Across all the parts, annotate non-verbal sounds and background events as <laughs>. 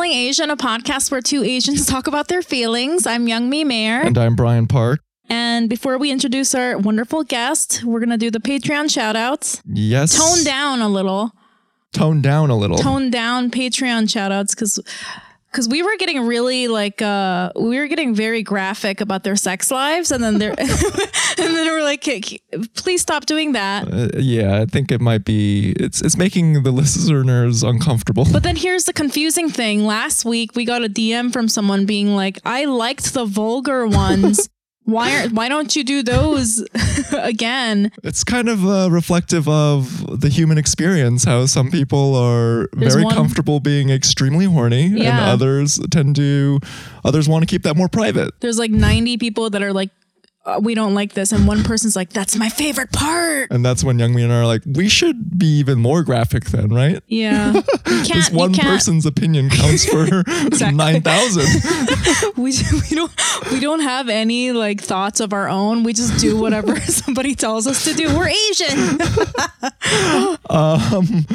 Feeling Asian, a podcast where two Asians <laughs> talk about their feelings. I'm Young Mi Mayer. And I'm Brian Park. And before we introduce our wonderful guest, we're going to do the Patreon shout outs. Yes. Tone down a little. Tone down a little. Tone down Patreon shout outs because because we were getting really like uh we were getting very graphic about their sex lives and then they're <laughs> and then we're like please stop doing that. Uh, yeah i think it might be it's it's making the <laughs> listeners uncomfortable. But then here's the confusing thing. Last week we got a dm from someone being like i liked the vulgar ones <laughs> why aren't, why don't you do those <laughs> again? It's kind of uh, reflective of the human experience. How some people are There's very one, comfortable being extremely horny, yeah. and others tend to others want to keep that more private. There's like 90 people that are like uh, we don't like this. And one person's like that's my favorite part. And that's when young men are like we should be even more graphic then right? Yeah. <laughs> This one person's opinion counts for <laughs> <laughs> 9000 we, we don't we don't have any like thoughts of our own. We just do whatever somebody tells us to do. We're asian. Um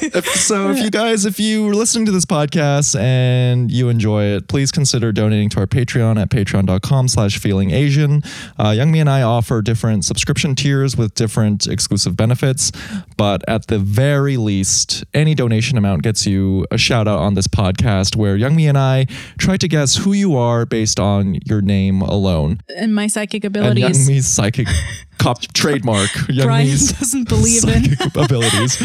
if, so if you guys if you are listening to this podcast and you enjoy it please consider donating to our patreon at patreon.com slash feeling asian uh, Young Mi and I offer different subscription tiers with different exclusive benefits, but at the very least, any donation amount gets you a shout out on this podcast where Young Mi and I try to guess who you are based on your name alone. And my psychic abilities. And Young Mi's psychic cop <laughs> trademark. Young Brian Mi's doesn't believe in abilities.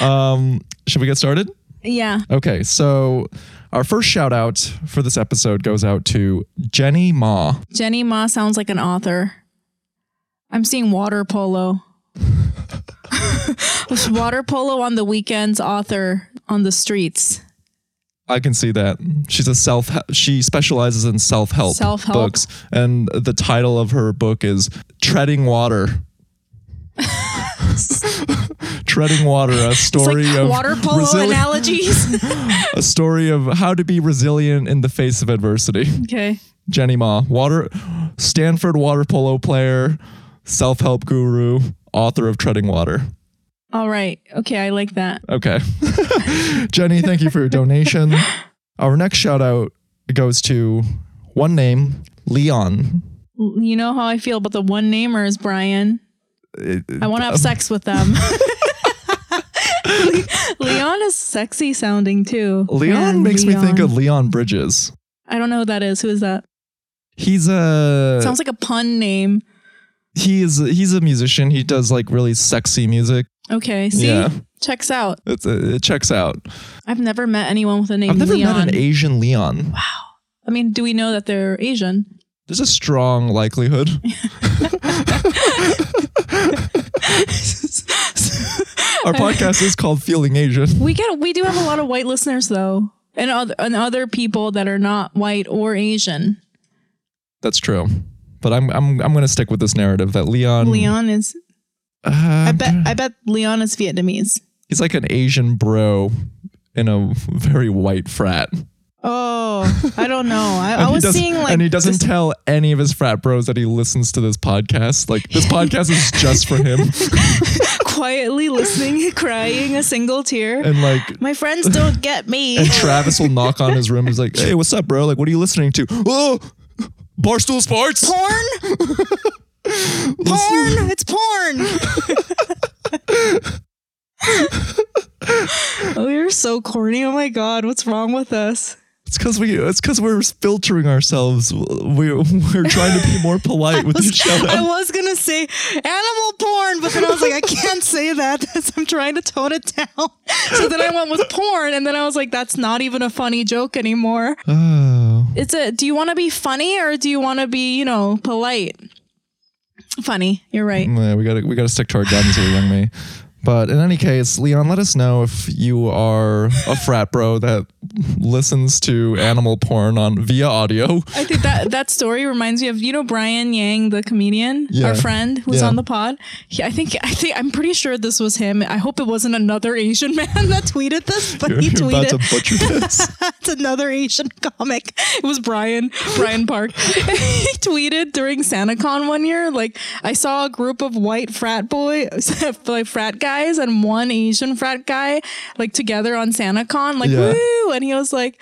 Um, should we get started? Yeah. Okay, so our first shout out for this episode goes out to Jenny Ma. Jenny Ma sounds like an author. I'm seeing water polo. <laughs> water polo on the weekends, author on the streets. I can see that. She's a self she specializes in self-help, self-help books and the title of her book is Treading Water. <laughs> Treading Water, a story like of water polo resili- analogies. <laughs> a story of how to be resilient in the face of adversity. Okay. Jenny Ma, water Stanford water polo player, self-help guru, author of Treading Water. All right. Okay, I like that. Okay. <laughs> Jenny, thank you for your donation. Our next shout out goes to one name, Leon. You know how I feel about the one namers, Brian. Uh, I want to have <laughs> sex with them. <laughs> Leon is sexy sounding too. Leon Man, makes Leon. me think of Leon Bridges. I don't know who that is. Who is that? He's a sounds like a pun name. He is he's a musician. He does like really sexy music. Okay, see, yeah. checks out. It's a, it checks out. I've never met anyone with a name. I've never Leon. met an Asian Leon. Wow. I mean, do we know that they're Asian? There's a strong likelihood. <laughs> <laughs> Our podcast is called Feeling Asian. We get we do have a lot of white listeners though, and other and other people that are not white or Asian. That's true, but I'm I'm I'm gonna stick with this narrative that Leon Leon is. Uh, I bet I bet Leon is Vietnamese. He's like an Asian bro in a very white frat. Oh, I don't know. I, <laughs> I was seeing like, and he doesn't this, tell any of his frat bros that he listens to this podcast. Like this <laughs> podcast is just for him. <laughs> Quietly listening, crying a single tear, and like my friends don't get me. And Travis will knock on his room. He's like, "Hey, what's up, bro? Like, what are you listening to? Oh, Barstool Sports, porn, porn. It's porn." oh, you're so corny. Oh my god, what's wrong with us? It's because we. It's because we're filtering ourselves. We're we're trying to be more <laughs> polite with was, each other. I was gonna say animal porn, but then I was like, I can't say that <laughs> I'm trying to tone it down. So then I went with porn, and then I was like, that's not even a funny joke anymore. <sighs> Oh. It's a. Do you want to be funny or do you want to be, you know, polite? Funny. You're right. Mm, yeah, we gotta we gotta stick to our guns here, Young Mi. But in any case, Leon, let us know if you are a frat bro that listens to animal porn on via audio. I think that that story reminds me of you know Brian Yang, the comedian, yeah. our friend who's yeah. on the pod. He, I think I think I'm pretty sure this was him. I hope it wasn't another Asian <laughs> man that tweeted this, but you're, he tweeted about to butcher this. <laughs> it's another Asian comic. It was Brian, Brian Park. <laughs> he tweeted during SantaCon one year, like I saw a group of white frat boy, like frat guys, and one Asian frat guy, like together on SantaCon, like Yeah. woo, and he was like.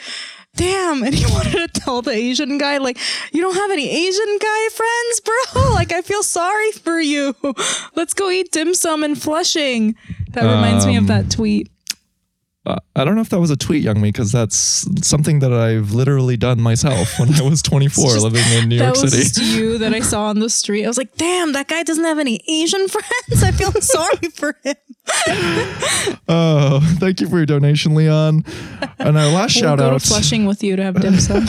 Damn, <laughs> and he wanted to tell the Asian guy, like, you don't have any Asian guy friends, bro. <laughs> Like, I feel sorry for you. <laughs> Let's go eat dim sum in Flushing. That reminds me of Um, that tweet. Uh, I don't know if that was a tweet, Young Mi, because that's something that I've literally done myself when I was <laughs> 24, just- living in New York was City. just you that I saw on the street. I was like, damn, that guy doesn't have any Asian <laughs> friends. I feel sorry for him. <laughs> Oh, thank you for your donation, Leon. And our last We'll shout go out, to Flushing with you to have dim sum.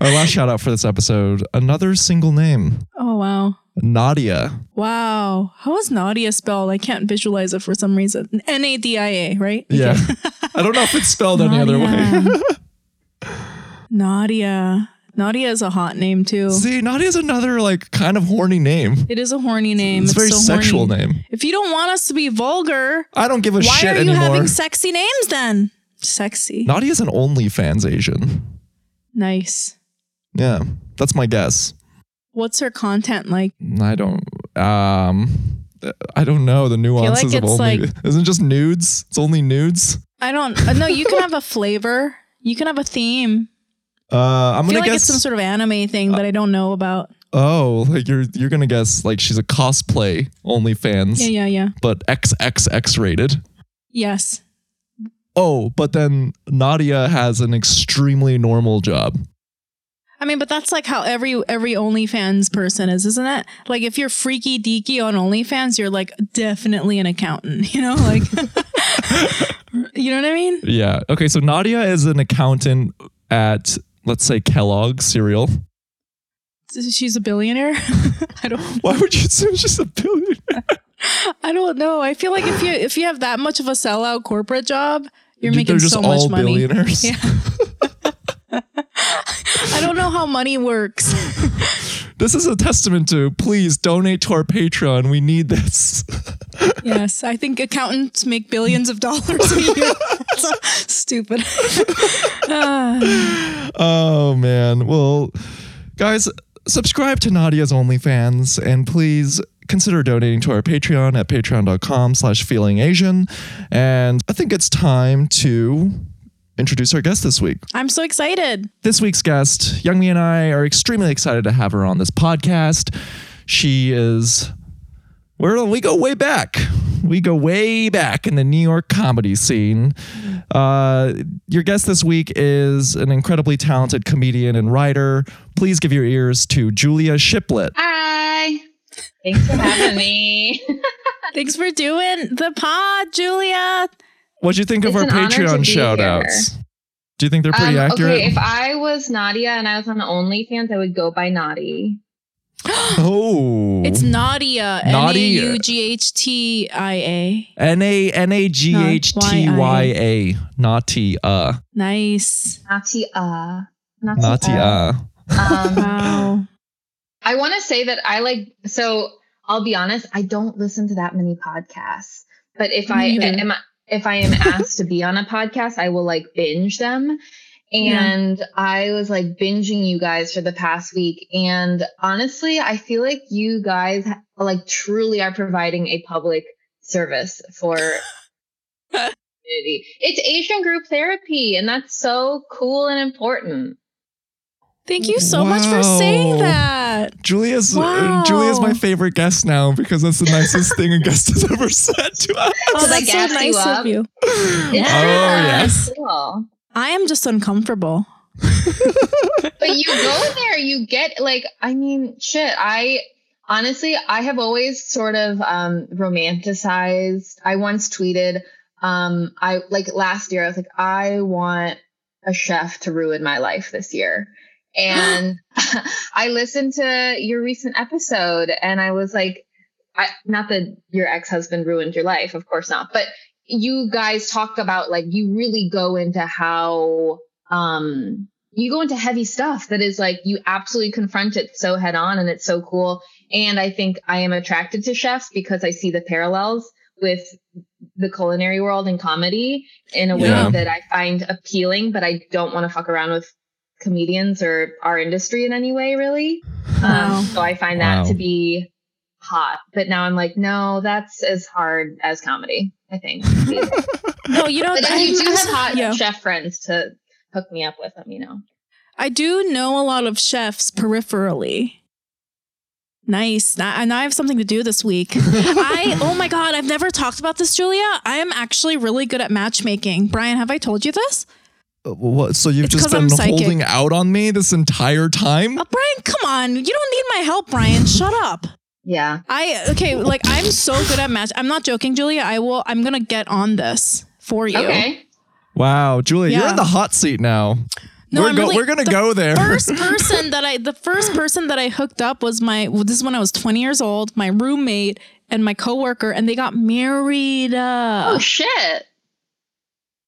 our last shout out for this episode, another single name, oh wow. Nadia. Wow. How is Nadia spelled? I can't visualize it for some reason. N A D I A, right? Yeah. I don't know if it's spelled any other way. Nadia. <laughs> Nadia. Nadia is a hot name too. See, Nadia is another like kind of horny name. It is a horny name. It's a very so sexual horny. name. If you don't want us to be vulgar, I don't give a why shit Why are you anymore. having sexy names then? Sexy. Nadia's an OnlyFans Asian. Nice. Yeah, that's my guess. What's her content like? I don't. Um, I don't know the nuances of it's only. like- <laughs> Isn't it just nudes? It's only nudes. I don't uh, no, you can have a flavor. You can have a theme. Uh, I'm I feel gonna like guess. it's some sort of anime thing, but I don't know about. oh, like you're you're gonna guess like she's a cosplay OnlyFans, Yeah, yeah, yeah. but XXX rated. Yes. Oh, but then Nadia has an extremely normal job. I mean, but that's like how every every OnlyFans person is, isn't it? Like if you're freaky deaky on OnlyFans, you're like definitely an accountant. <laughs> You know, like <laughs> you know what I mean? Yeah. Okay. So Nadia is an accountant at let's say Kellogg cereal. She's a billionaire. <laughs> I don't Why would you assume she's a billionaire? I don't know. I feel like if you if you have that much of a sellout corporate job, you're making so much money. billionaires. Yeah. <laughs> I don't know how money works. <laughs> This is a testament to please donate to our Patreon. We need this. <laughs> yes, I think accountants make billions of dollars a year. Stupid. Ah. oh man. Well, guys, subscribe to Nadia's OnlyFans and please consider donating to our Patreon at patreon.com slash feeling Asian. And I think it's time to introduce our guest this week. I'm so excited. This week's guest, Youngmi and I are extremely excited to have her on this podcast. She is where do we go way back. We go way back in the New York comedy scene. Uh, your guest this week is an incredibly talented comedian and writer. Please give your ears to Julia Shiplett. Hi. Thanks for having me. <laughs> Thanks for doing the pod, Julia. What'd you think of It's our an honor to Patreon be shout outs? Do you think they're pretty Um, accurate? Okay, if I was Nadia and I was on OnlyFans, I would go by Naughty. <gasps> oh. It's Nadia. N A Nadia. U G H T I A. N A N A G H T Y A. Naughty uh. Nice. Naughty uh. Naughty uh. Um, <laughs> Wow. I want to say that I like, so I'll be honest, I don't listen to that many podcasts. But if I Me neither. am if I am asked to be on a podcast, I will like binge them. Yeah. And I was like binging you guys for the past week. And honestly, I feel like you guys like truly are providing a public service for <laughs> community. It's Asian group therapy, and that's so cool and important. Thank you so much for saying that. Julia's uh, Wow. Julia's my favorite guest now because that's the nicest thing a guest has ever said to us. <laughs> Oh, I that's so gas you nice of you. Oh yes. Cool. I am just uncomfortable. <laughs> but you go there, you get like, I mean, shit. I honestly, I have always sort of um, romanticized. I once tweeted, um, I like last year, I was like, I want a chef to ruin my life this year. And <gasps> <laughs> I listened to your recent episode and I was like, I, not that your ex husband ruined your life, of course not, but you guys talk about like, you really go into how, um, you go into heavy stuff that is like you absolutely confront it so head on and it's so cool and i think i am attracted to chefs because i see the parallels with the culinary world and comedy in a Yeah. way that I find appealing, but I don't want to fuck around with comedians or our industry in any way, really. Wow. Um, so I find Wow. that to be hot. But now I'm like, no, that's as hard as comedy, I think. <laughs> No, you know, but I, you do have hot yeah. chef friends to hook me up with, let me know. I do know a lot of chefs peripherally. Nice. Now, and I have something to do this week. <laughs> I, oh my God, I've never talked about this, Julia. I am actually really good at matchmaking. Brian, have I told you this? Uh, What? So you've It's just 'cause I'm been psychic. holding out on me this entire time? Oh, Brian, come on. You don't need my help, Brian. Shut up. Yeah. I, okay, like I'm so good at match. I'm not joking, Julia. I will, I'm going to get on this for you. Okay. Wow, Julia, you're Yeah. in the hot seat now. No, we're, I'm go- really- we're gonna the go there. first <laughs> person that I the first person that I hooked up was my well, this is when I was 20 years old, my roommate and my coworker, and they got married. Uh, Oh shit.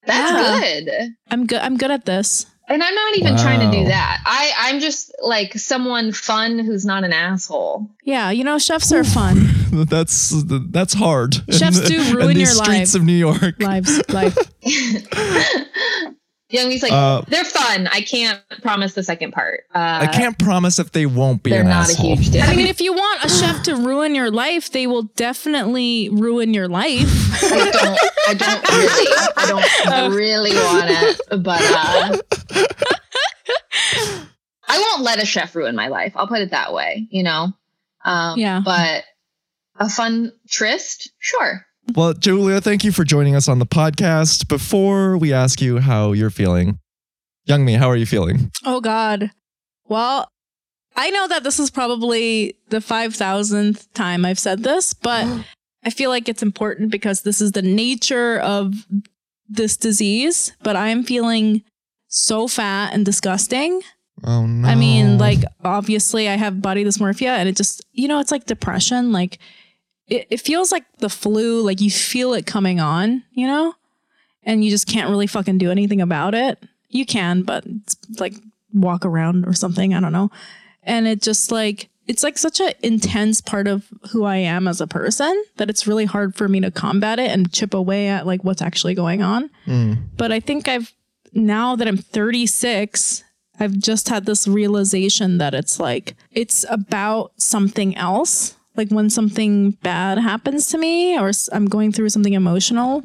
That's Yeah. good. I'm good. I'm good at this. And I'm not even trying to do that. I, I'm just like someone fun who's not an asshole. Yeah, you know, chefs are fun. <laughs> that's that's hard. Chefs in, do in ruin these your streets life. of New York. Lives, life. <laughs> Youngie's like, Uh, they're fun. I can't promise the second part. Uh, I can't promise if they won't be They're an not asshole. a huge deal. I mean, if you want a chef to ruin your life, they will definitely ruin your life. I don't. I don't really. I don't <laughs> really want it, but uh, I won't let a chef ruin my life. I'll put it that way. You know. Um, Yeah. But a fun tryst, sure. Well, Julia, thank you for joining us on the podcast. Before we ask you how you're feeling, Young Mi, how are you feeling? Oh God. Well, I know that this is probably the five thousandth time I've said this, but <gasps> I feel like it's important because this is the nature of this disease. But I'm feeling so fat and disgusting. Oh no. I mean, like obviously I have body dysmorphia and it just you know, it's like depression. Like it, it feels like the flu, like you feel it coming on, you know? And you just can't really fucking do anything about it. You can, but it's like walk around or something. I don't know. And it just like it's like such an intense part of who I am as a person that it's really hard for me to combat it and chip away at like what's actually going on. Mm. But I think I've now that I'm 36, I've just had this realization that it's like it's about something else. Like when something bad happens to me or I'm going through something emotional,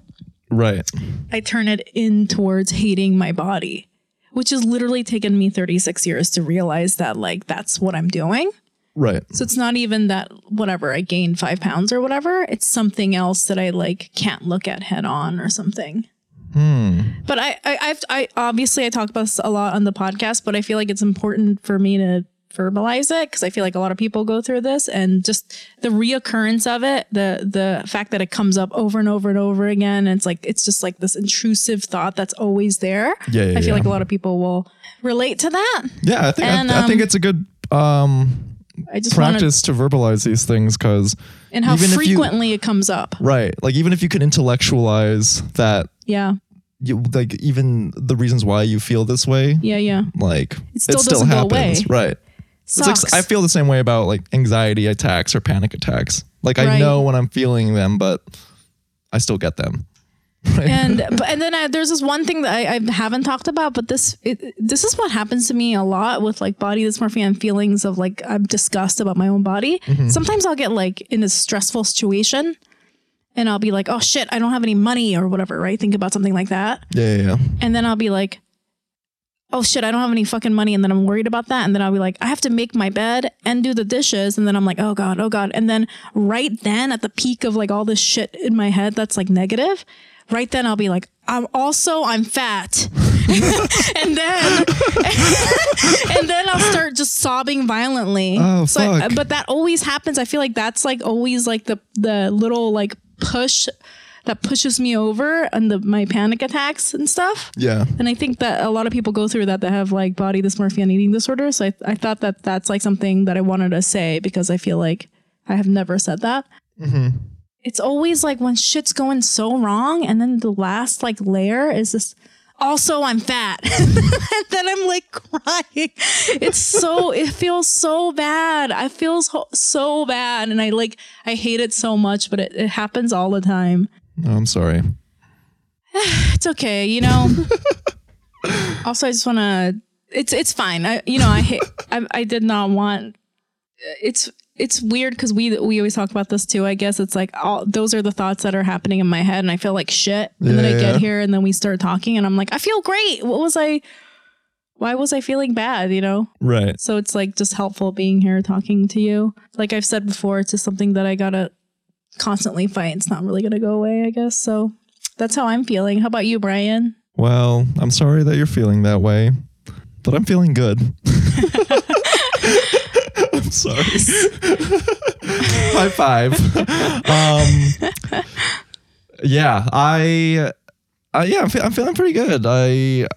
right. I turn it in towards hating my body, which has literally taken me 36 years to realize that like that's what I'm doing. Right. So it's not even that whatever I gained five pounds or whatever. It's something else that I like can't look at head on or something. Hmm. But I, I, I've, I obviously I talk about this a lot on the podcast, but I feel like it's important for me to verbalize it because I feel like a lot of people go through this, and just the reoccurrence of it, the the fact that it comes up over and over and over again, and it's like it's just like this intrusive thought that's always there. Yeah, yeah, I feel yeah. like a lot of people will relate to that. Yeah, I think And, I, I think um, it's a good um I just practice to verbalize these things because and how even if you- frequently it comes up. right, like even if you can intellectualize that Yeah, you like even the reasons why you feel this way, yeah, yeah. like It still doesn't go away. right? Like I feel the same way about like anxiety attacks or panic attacks. Like I know when I'm feeling them, but I still get them. Right? <laughs> and but, and then I, there's this one thing that I, I haven't talked about, but this it, this is what happens to me a lot with like body dysmorphia and feelings of like I'm disgust about my own body. Mm-hmm. Sometimes I'll get like in a stressful situation, and I'll be like, oh shit, I don't have any money or whatever. Right? Think about something like that, yeah, yeah, yeah. and then I'll be like. Oh shit, I don't have any fucking money. And then I'm worried about that. And then I'll be like, I have to make my bed and do the dishes. And then I'm like, oh God, oh God. And then right then at the peak of like all this shit in my head that's like negative, right then I'll be like, I'm also I'm fat. <laughs> and then <laughs> and then I'll start just sobbing violently. Oh, so I- fuck. but that always happens. I feel like that's like always like the the little like push that pushes me over and the my panic attacks and stuff. Yeah. And I think that a lot of people go through that that have like body dysmorphia and eating disorders. So I, I thought that that's like something that I wanted to say because I feel like I have never said that. Mm-hmm. It's always like when shit's going so wrong, and then the last like layer is this also I'm fat. and <laughs> then I'm like crying. It's so it feels so bad. I feel so, so bad and I like I hate it so much, but it, it happens all the time. Oh, I'm sorry. <sighs> It's okay, you know. <laughs> also I just want to it's it's fine. I you know, I hate I, I did not want it's it's weird because we we always talk about this too. I guess it's like all those are the thoughts that are happening in my head, and I feel like shit. And then I Yeah. get here, and then we start talking, and I'm like, I feel great. What was I? Why was I feeling bad? You know. Right. So it's like just helpful being here talking to you. Like I've said before, it's just something that I gotta constantly fight. It's not really gonna go away. I guess so. That's how I'm feeling. How about you, Brian? Well, I'm sorry that you're feeling that way, but I'm feeling good. <laughs> I'm sorry. <laughs> High five. Um, yeah, I, uh, yeah, I'm, fe- I'm feeling pretty good. I,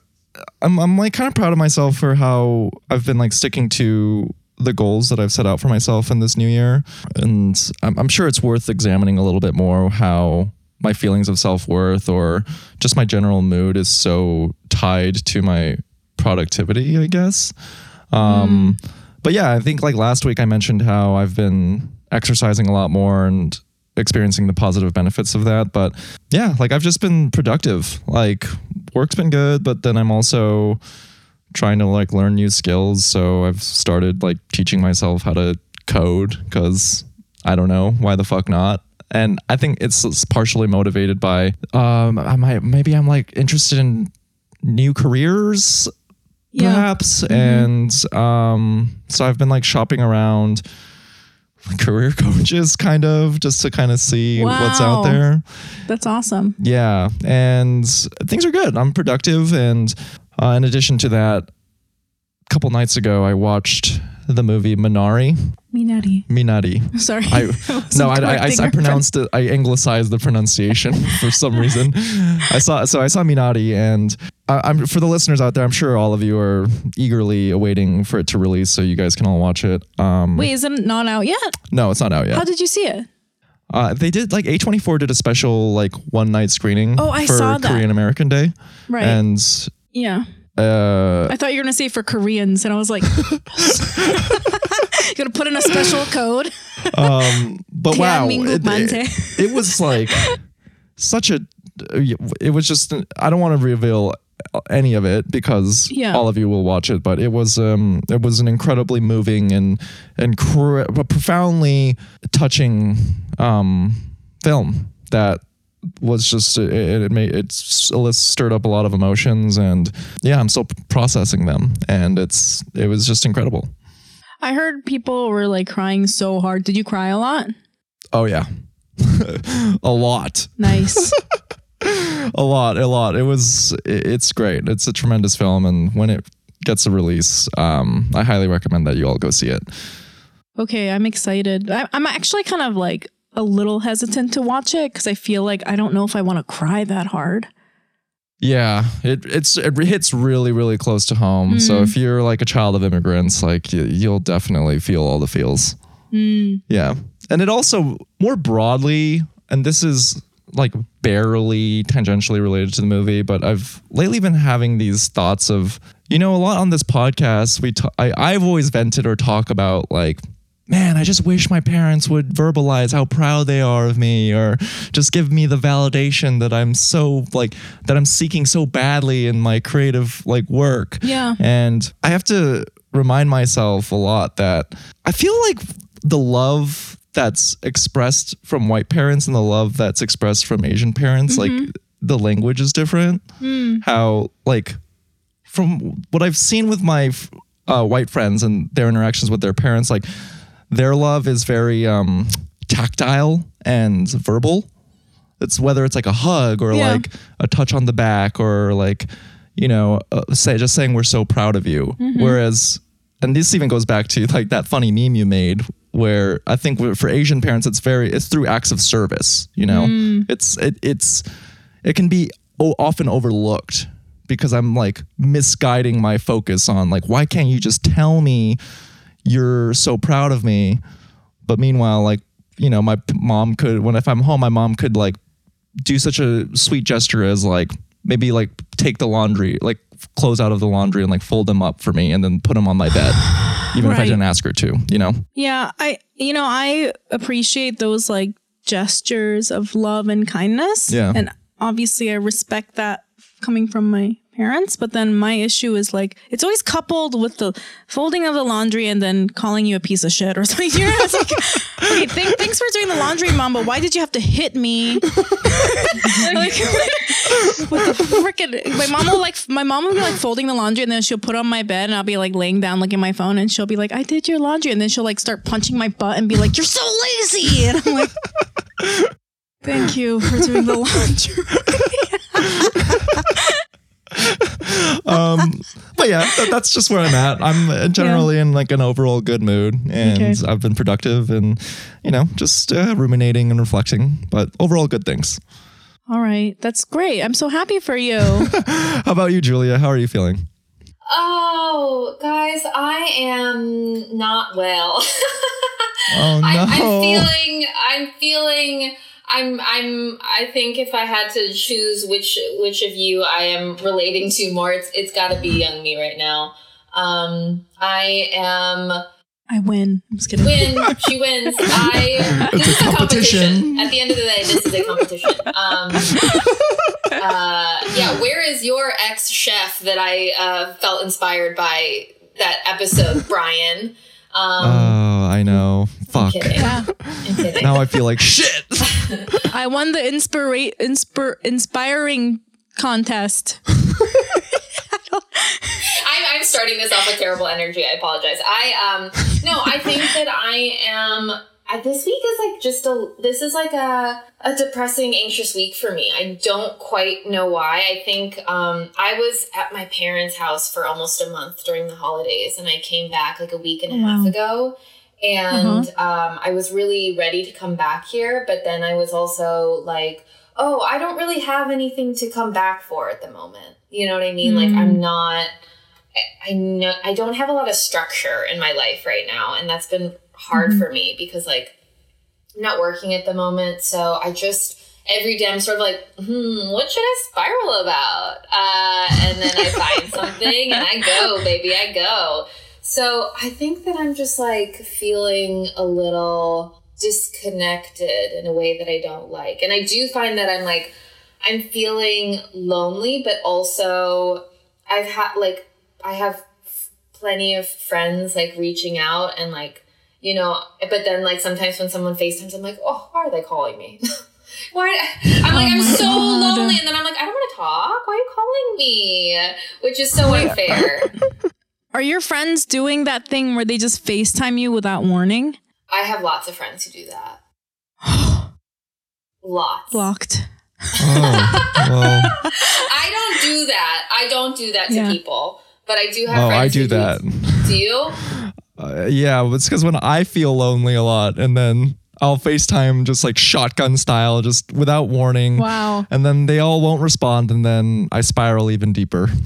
I'm, I'm like kind of proud of myself for how I've been like sticking to the goals that I've set out for myself in this new year, and I'm, I'm sure it's worth examining a little bit more how my feelings of self worth or just my general mood is so tied to my productivity, I guess. Um, But yeah, I think like last week I mentioned how I've been exercising a lot more and experiencing the positive benefits of that. But yeah, like I've just been productive. Like work's been good, but then I'm also trying to like learn new skills. So I've started like teaching myself how to code because I don't know why the fuck not. And I think it's, it's partially motivated by um I might maybe I'm like interested in new careers Yeah. perhaps and um so I've been like shopping around career <laughs> coaches kind of just to kind of see what's out there. That's awesome. Yeah, and things are good. I'm productive, and uh, in addition to that, a couple nights ago I watched the movie Minari. Minari. Minari. <laughs> Sorry. I <laughs> no, I, I, I, I pronounced it. I anglicized the pronunciation <laughs> for some reason. I saw so I saw Minari, and I, I'm for the listeners out there. I'm sure all of you are eagerly awaiting for it to release, so you guys can all watch it. Um, Wait, is it not out yet? no, it's not out yet. How did you see it? Uh, they did like A24 did a special like one night screening Oh, I for saw that. Korean American Day, Right. and yeah. uh, I thought you were gonna say for Koreans, and I was like, <laughs> you're gonna put in a special code?" um, but wow, it, it, it was like such a. It was just I don't want to reveal any of it because Yeah. all of you will watch it, but it was um it was an incredibly moving and and cr- profoundly touching um film that was just it, it made it stirred up a lot of emotions and yeah i'm still processing them and it's it was just incredible I heard people were like crying so hard. Did you cry a lot? oh yeah <laughs> a lot Nice. <laughs> a lot a lot it was it- it's great it's a tremendous film and when it gets a release um i highly recommend that you all go see it okay, I'm excited. I, I'm actually kind of like a little hesitant to watch it because I feel like I don't know if I want to cry that hard. yeah it it's it hits really really close to home so Mm. if you're like a child of immigrants like you, you'll definitely feel all the feels Mm. Yeah. And it also more broadly, and this is like barely tangentially related to the movie, but I've lately been having these thoughts of, you know, a lot on this podcast. We, ta- I, I've always vented or talk about like, man, I just wish my parents would verbalize how proud they are of me or just give me the validation that I'm so like, that I'm seeking so badly in my creative like work. Yeah. And I have to remind myself a lot that I feel like the love that's expressed from white parents and the love that's expressed from Asian parents, like the language is different. How, like, from what I've seen with my uh, white friends and their interactions with their parents, like, their love is very um, tactile and verbal. It's whether it's like a hug or Yeah. like a touch on the back or like, you know, uh, say just saying we're so proud of you. Whereas, and this even goes back to like that funny meme you made where I think for Asian parents it's very it's through acts of service. You know, it's it it's it can be often overlooked because I'm like misguiding my focus on like why can't you just tell me you're so proud of me but meanwhile like you know my mom could when if i'm home my mom could like do such a sweet gesture as like maybe like take the laundry, like clothes out of the laundry and like fold them up for me and then put them on my bed, <sighs> even if I didn't ask her to, you know? Yeah, I you know, I appreciate those like gestures of love and kindness. Yeah. And obviously I respect that coming from my parents, but then my issue is like it's always coupled with the folding of the laundry and then calling you a piece of shit or <laughs> something. You know, it's like, okay, th- thanks for doing the laundry, mom, but why did you have to hit me? <laughs> like, with the freaking my mom will like my mom will be like folding the laundry and then she'll put on my bed and I'll be like laying down looking at my phone and she'll be like, I did your laundry and then she'll like start punching my butt and be like, You're so lazy and I'm like Thank you for doing the laundry. <laughs> <laughs> um but yeah that, that's just where i'm at i'm uh, generally in like an overall good mood and Okay. i've been productive and you know just uh, ruminating and reflecting but overall good things All right. That's great. I'm so happy for you. <laughs> how about you julia how are you feeling Oh, guys, I am not well. <laughs> oh no I, I'm feeling. I'm feeling. I'm. I'm. I think if I had to choose which which of you I am relating to more, it's it's got to be Young Mi right now. Um, I am. I win. I'm just kidding. Win. She wins. <laughs> I. It's this a is a competition. competition. At the end of the day, this is a competition. Um, <laughs> uh, yeah. Where is your ex chef that I uh, felt inspired by that episode, Brian? Um, oh i know fuck kidding. Yeah. I'm kidding. now i feel like <laughs> shit I won the inspira- inspir- inspiring contest. <laughs> I'm, I'm starting this off with terrible energy. I apologize. I um no, I think that I am. I, this week is like just a. This is like a a depressing, anxious week for me. I don't quite know why. I think um I was at my parents' house for almost a month during the holidays, and I came back like a week and a half ago. And um, I was really ready to come back here, but then I was also like, oh, I don't really have anything to come back for at the moment. You know what I mean? Like, I'm not. I- I know I don't have a lot of structure in my life right now, and that's been hard for me because like I'm not working at the moment. So I just every day I'm sort of like, hmm, what should I spiral about? Uh, and then I find <laughs> something and I go, baby, I go. So I think that I'm just like feeling a little disconnected in a way that I don't like, and I do find that I'm like I'm feeling lonely, but also I've had like I have plenty of friends like reaching out and like you know, but then like sometimes when someone FaceTimes, I'm like, oh, why are they calling me? <laughs> why? I'm like, Oh I'm so God. lonely, and then I'm like, I don't want to talk. Why are you calling me? Which is so unfair. <laughs> Are your friends doing that thing where they just FaceTime you without warning? I have lots of friends who do that. <gasps> Lots. Blocked. oh well I don't do that. I don't do that to Yeah. people. But I do have oh friends i do who that Do you? Uh, yeah, it's because when I feel lonely a lot, and then I'll FaceTime just like shotgun style, just without warning. Wow. And then they all won't respond, and then I spiral even deeper. <laughs>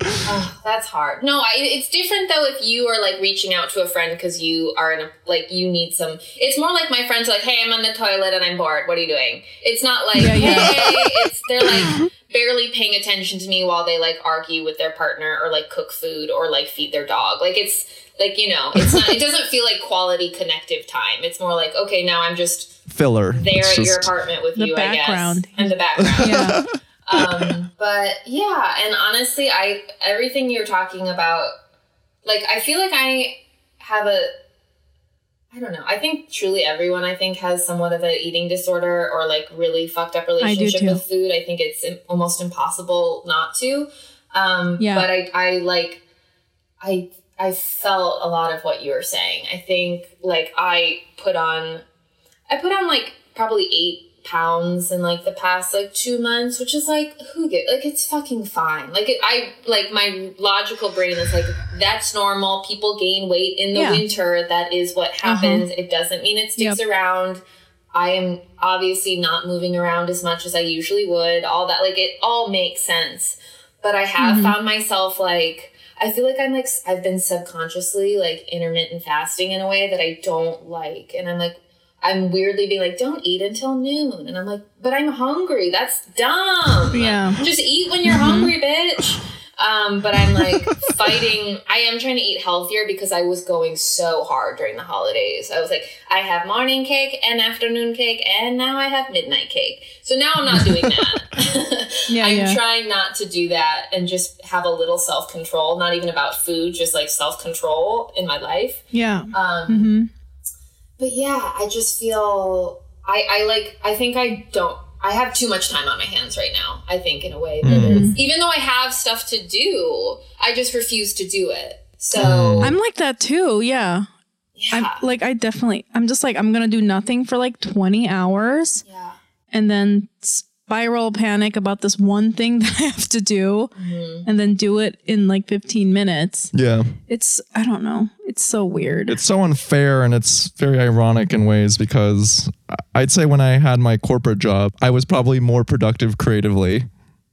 <laughs> Oh, that's hard. No, I, it's different though if you are like reaching out to a friend because you are in a like you need some. It's more like my friends are like, "Hey, I'm on the toilet and I'm bored. What are you doing?" It's not like, Yeah, yeah. "Hey," it's they're like <laughs> barely paying attention to me while they like argue with their partner or like cook food or like feed their dog. Like it's like you know, it's not. it doesn't feel like quality connective time. It's more like, okay, now I'm just Filler. there It's at your apartment with The you, background. I guess, and the background Yeah. <laughs> um but yeah and honestly i everything you're talking about like i feel like i have a i don't know i think truly everyone i think has somewhat of an eating disorder or like really fucked up relationship with food i think it's almost impossible not to um Yeah. but i i like i i felt a lot of what you were saying. I think like i put on i put on like probably eight pounds in like the past like two months which is like who get like it's fucking fine. Like it, i like my logical brain is like that's normal. People gain weight in the Yeah. winter. That is what happens. It doesn't mean it sticks around. I am obviously not moving around as much as i usually would all that like it all makes sense. But i have Mhm. found myself like i feel like i'm like I've been subconsciously like intermittent fasting in a way that i don't like and i'm like I'm weirdly being like, don't eat until noon. And I'm like, but I'm hungry. That's dumb. Yeah. Just eat when you're mm-hmm. hungry, bitch. Um, but I'm like <laughs> fighting. I am trying to eat healthier because I was going so hard during the holidays. I was like, I have morning cake and afternoon cake, and now I have midnight cake. So now I'm not doing that. <laughs> <laughs> Yeah, I'm yeah. trying not to do that and just have a little self control, not even about food, just like self control in my life. Yeah. Um, hmm but yeah, I just feel I, I like I think I don't I have too much time on my hands right now, I think in a way that Mhm. is even though I have stuff to do, I just refuse to do it. So Mm. I'm like that too. Yeah. yeah. I'm like, I definitely, I'm just like, I'm going to do nothing for like 20 hours yeah. and then spiral panic about this one thing <laughs> that I have to do Mhm. and then do it in like 15 minutes. Yeah. It's, I don't know. It's so weird. It's so unfair and it's very ironic in ways because I'd say when I had my corporate job, I was probably more productive creatively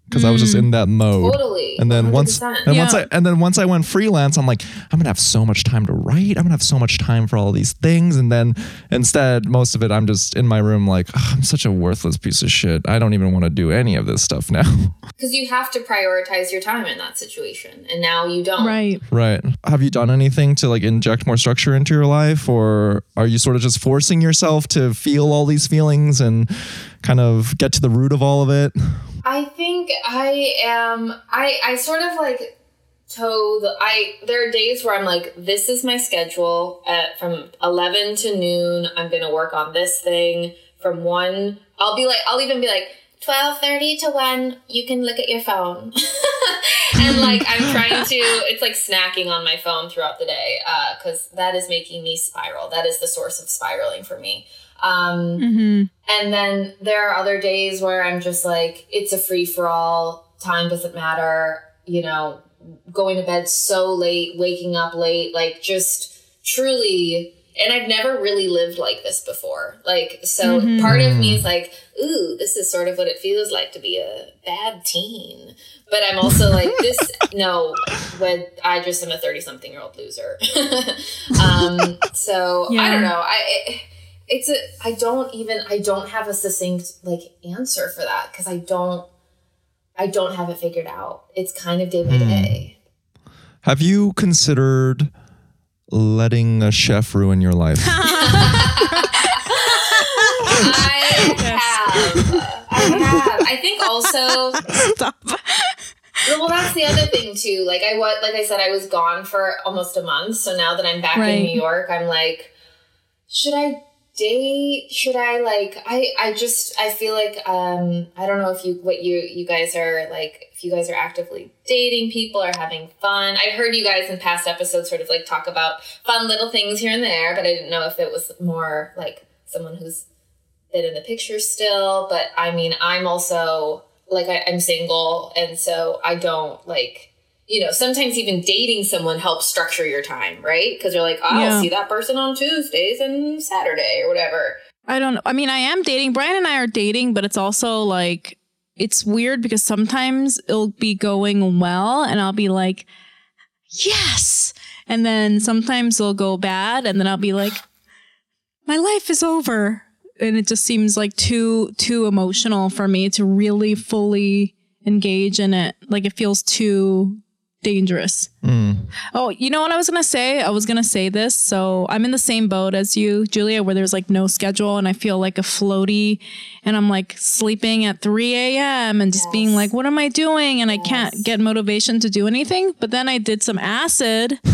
because I was just in that mode. Totally. And then once 100%. and once I and then once I went freelance, I'm like, I'm gonna have so much time to write. I'm gonna have so much time for all these things. And then instead, most of it, I'm just in my room like, "Ugh, I'm such a worthless piece of shit. I don't even want to do any of this stuff now. <laughs> Because you have to prioritize your time in that situation. And now you don't. right. right. Have you done anything to like inject more structure into your life? Or are you sort of just forcing yourself to feel all these feelings and kind of get to the root of all of it? I think I am I I sort of like toe the I there are days where I'm like this is my schedule at from 11 to noon I'm to work on this thing from 1 I'll be like I'll even be like 12:30 to 1 you can look at your phone. <laughs> and like I'm trying to it's like snacking on my phone throughout the day uh cuz that is making me spiral. That is the source of spiraling for me. Um hmm and then there are other days where I'm just like, it's a free for all. Time doesn't matter. You know, going to bed so late, waking up late, like just truly. And I've never really lived like this before. Like, so Mhm. part of me is like, ooh, this is sort of what it feels like to be a bad teen. But I'm also <laughs> like, this, no, when I just am a 30 something year old loser. <laughs> um, so I don't know. I, it, it's a i don't even i don't have a succinct like answer for that because i don't i don't have it figured out it's kind of day by Hmm. day Have you considered letting a chef ruin your life? <laughs> <laughs> i have i have i think also Stop. well that's the other thing too like i what like i said i was gone for almost a month so now that i'm back Right. in new york i'm like should i date should i like i i just i feel like um i don't know if you what you you guys are like if you guys are actively dating people or having fun. I've heard you guys in past episodes sort of like talk about fun little things here and there but i didn't know if it was more like someone who's been in the picture still. But i mean i'm also like I, i'm single and so i don't like you know, sometimes even dating someone helps structure your time, right? Because you're like, I'll Yeah. see that person on Tuesdays and Saturday or whatever. I don't know. I mean, I am dating. Brian and I are dating, but it's also like, it's weird because sometimes it'll be going well and I'll be like, yes. And then sometimes it'll go bad and then I'll be like, my life is over. And it just seems like too, too emotional for me to really fully engage in it. Like it feels too dangerous. Mm. Oh, you know what I was gonna say? I was gonna say this. So I'm in the same boat as you, Julia, where there's like no schedule and I feel like a floaty and I'm like sleeping at 3 a.m. and just being like, what am I doing? And I can't get motivation to do anything. But then I did some acid <laughs>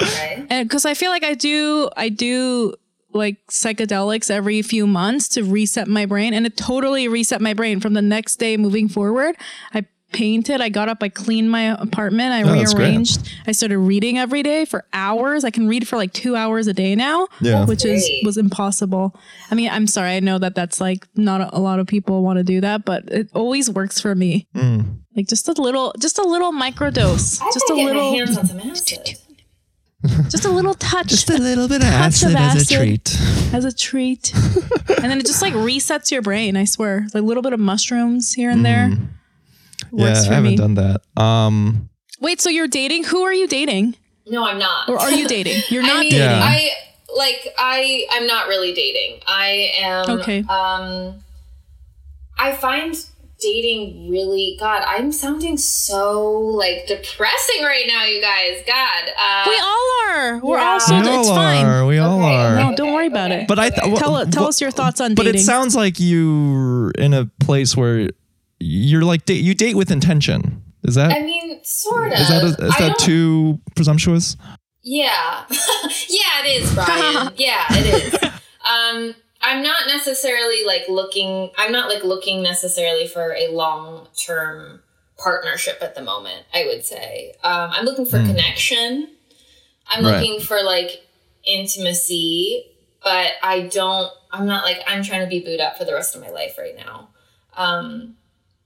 right? and because I feel like I do, I do like psychedelics every few months to reset my brain and it totally reset my brain from the next day moving forward. I painted, I got up, I cleaned my apartment, I Oh, rearranged. I started reading every day for hours. I can read for like 2 hours a day now, Yeah. which is was impossible. I mean, I'm sorry. I know that that's like not a, a lot of people want to do that, but it always works for me. Mm. Like just a little just a little microdose. I just a little my hands on some acid. <laughs> just a little touch. Just a little bit of Touch of acid. As a treat. as a treat. and then it just like resets your brain, I swear. Like a little bit of mushrooms here and there. Mm. Yeah, Works I haven't me. done that. Um, Wait, so you're dating? Who are you dating? No, I'm not. Or are you <laughs> dating? You're not I mean, dating. Yeah. I like I I'm not really dating. I am Okay. um I find dating really God, I'm sounding so like depressing right now, you guys. God. Uh We all are. We're Yeah. all so. we all It's are. fine. We all Okay, are. No, okay. don't worry about okay. it. But I th- tell well, tell well, us your thoughts on dating. But dating. it sounds like you're in a place where you're like da- you date with intention. Is that I mean, sort of. is that a, is that too presumptuous? Yeah. <laughs> yeah, it is, Brian. <laughs> yeah, it is. Um, I'm not necessarily like looking, I'm not like looking necessarily for a long term partnership at the moment, I would say. Um, I'm looking for Mm. connection. I'm Right. looking for like intimacy, but I don't, I'm not like, I'm trying to be booed up for the rest of my life right now. Um,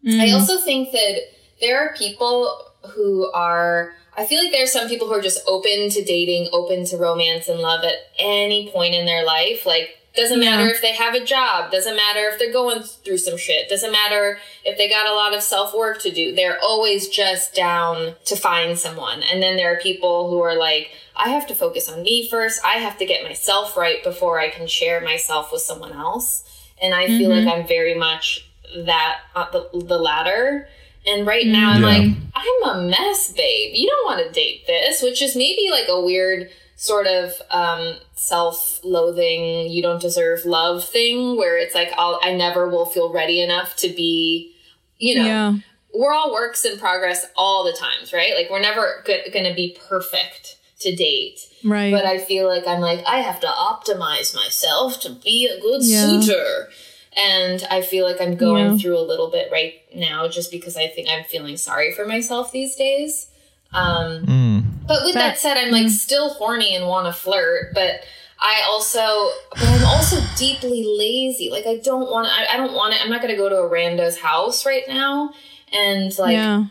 I Mm. also think that there are people who are, I feel like there are some people who are just open to dating, open to romance and love at any point in their life. Like, doesn't Yeah. matter if they have a job, doesn't matter if they're going through some shit, doesn't matter if they got a lot of self work to do. They're always just down to find someone. And then there are people who are like, I have to focus on me first. I have to get myself right before I can share myself with someone else. And I feel Mhm. like I'm very much that uh, the, the latter. And right now I'm Yeah. like, I'm a mess, babe. You don't want to date this, which is maybe like a weird sort of um, self-loathing, you don't deserve love thing, where it's like I'll, I never will feel ready enough to be, you know, yeah. we're all works in progress all the times, right? Like we're never go- going to be perfect to date. Right. But I feel like I'm like, I have to optimize myself to be a good Yeah. suitor. And I feel like I'm going Yeah. through a little bit right now just because I think I'm feeling sorry for myself these days. Um, Mm. but with that, That- said, I'm like still horny and want to flirt, but I also, but I'm also deeply lazy. Like I don't want I, I don't want to, I'm not going to go to a rando's house right now. And like, yeah.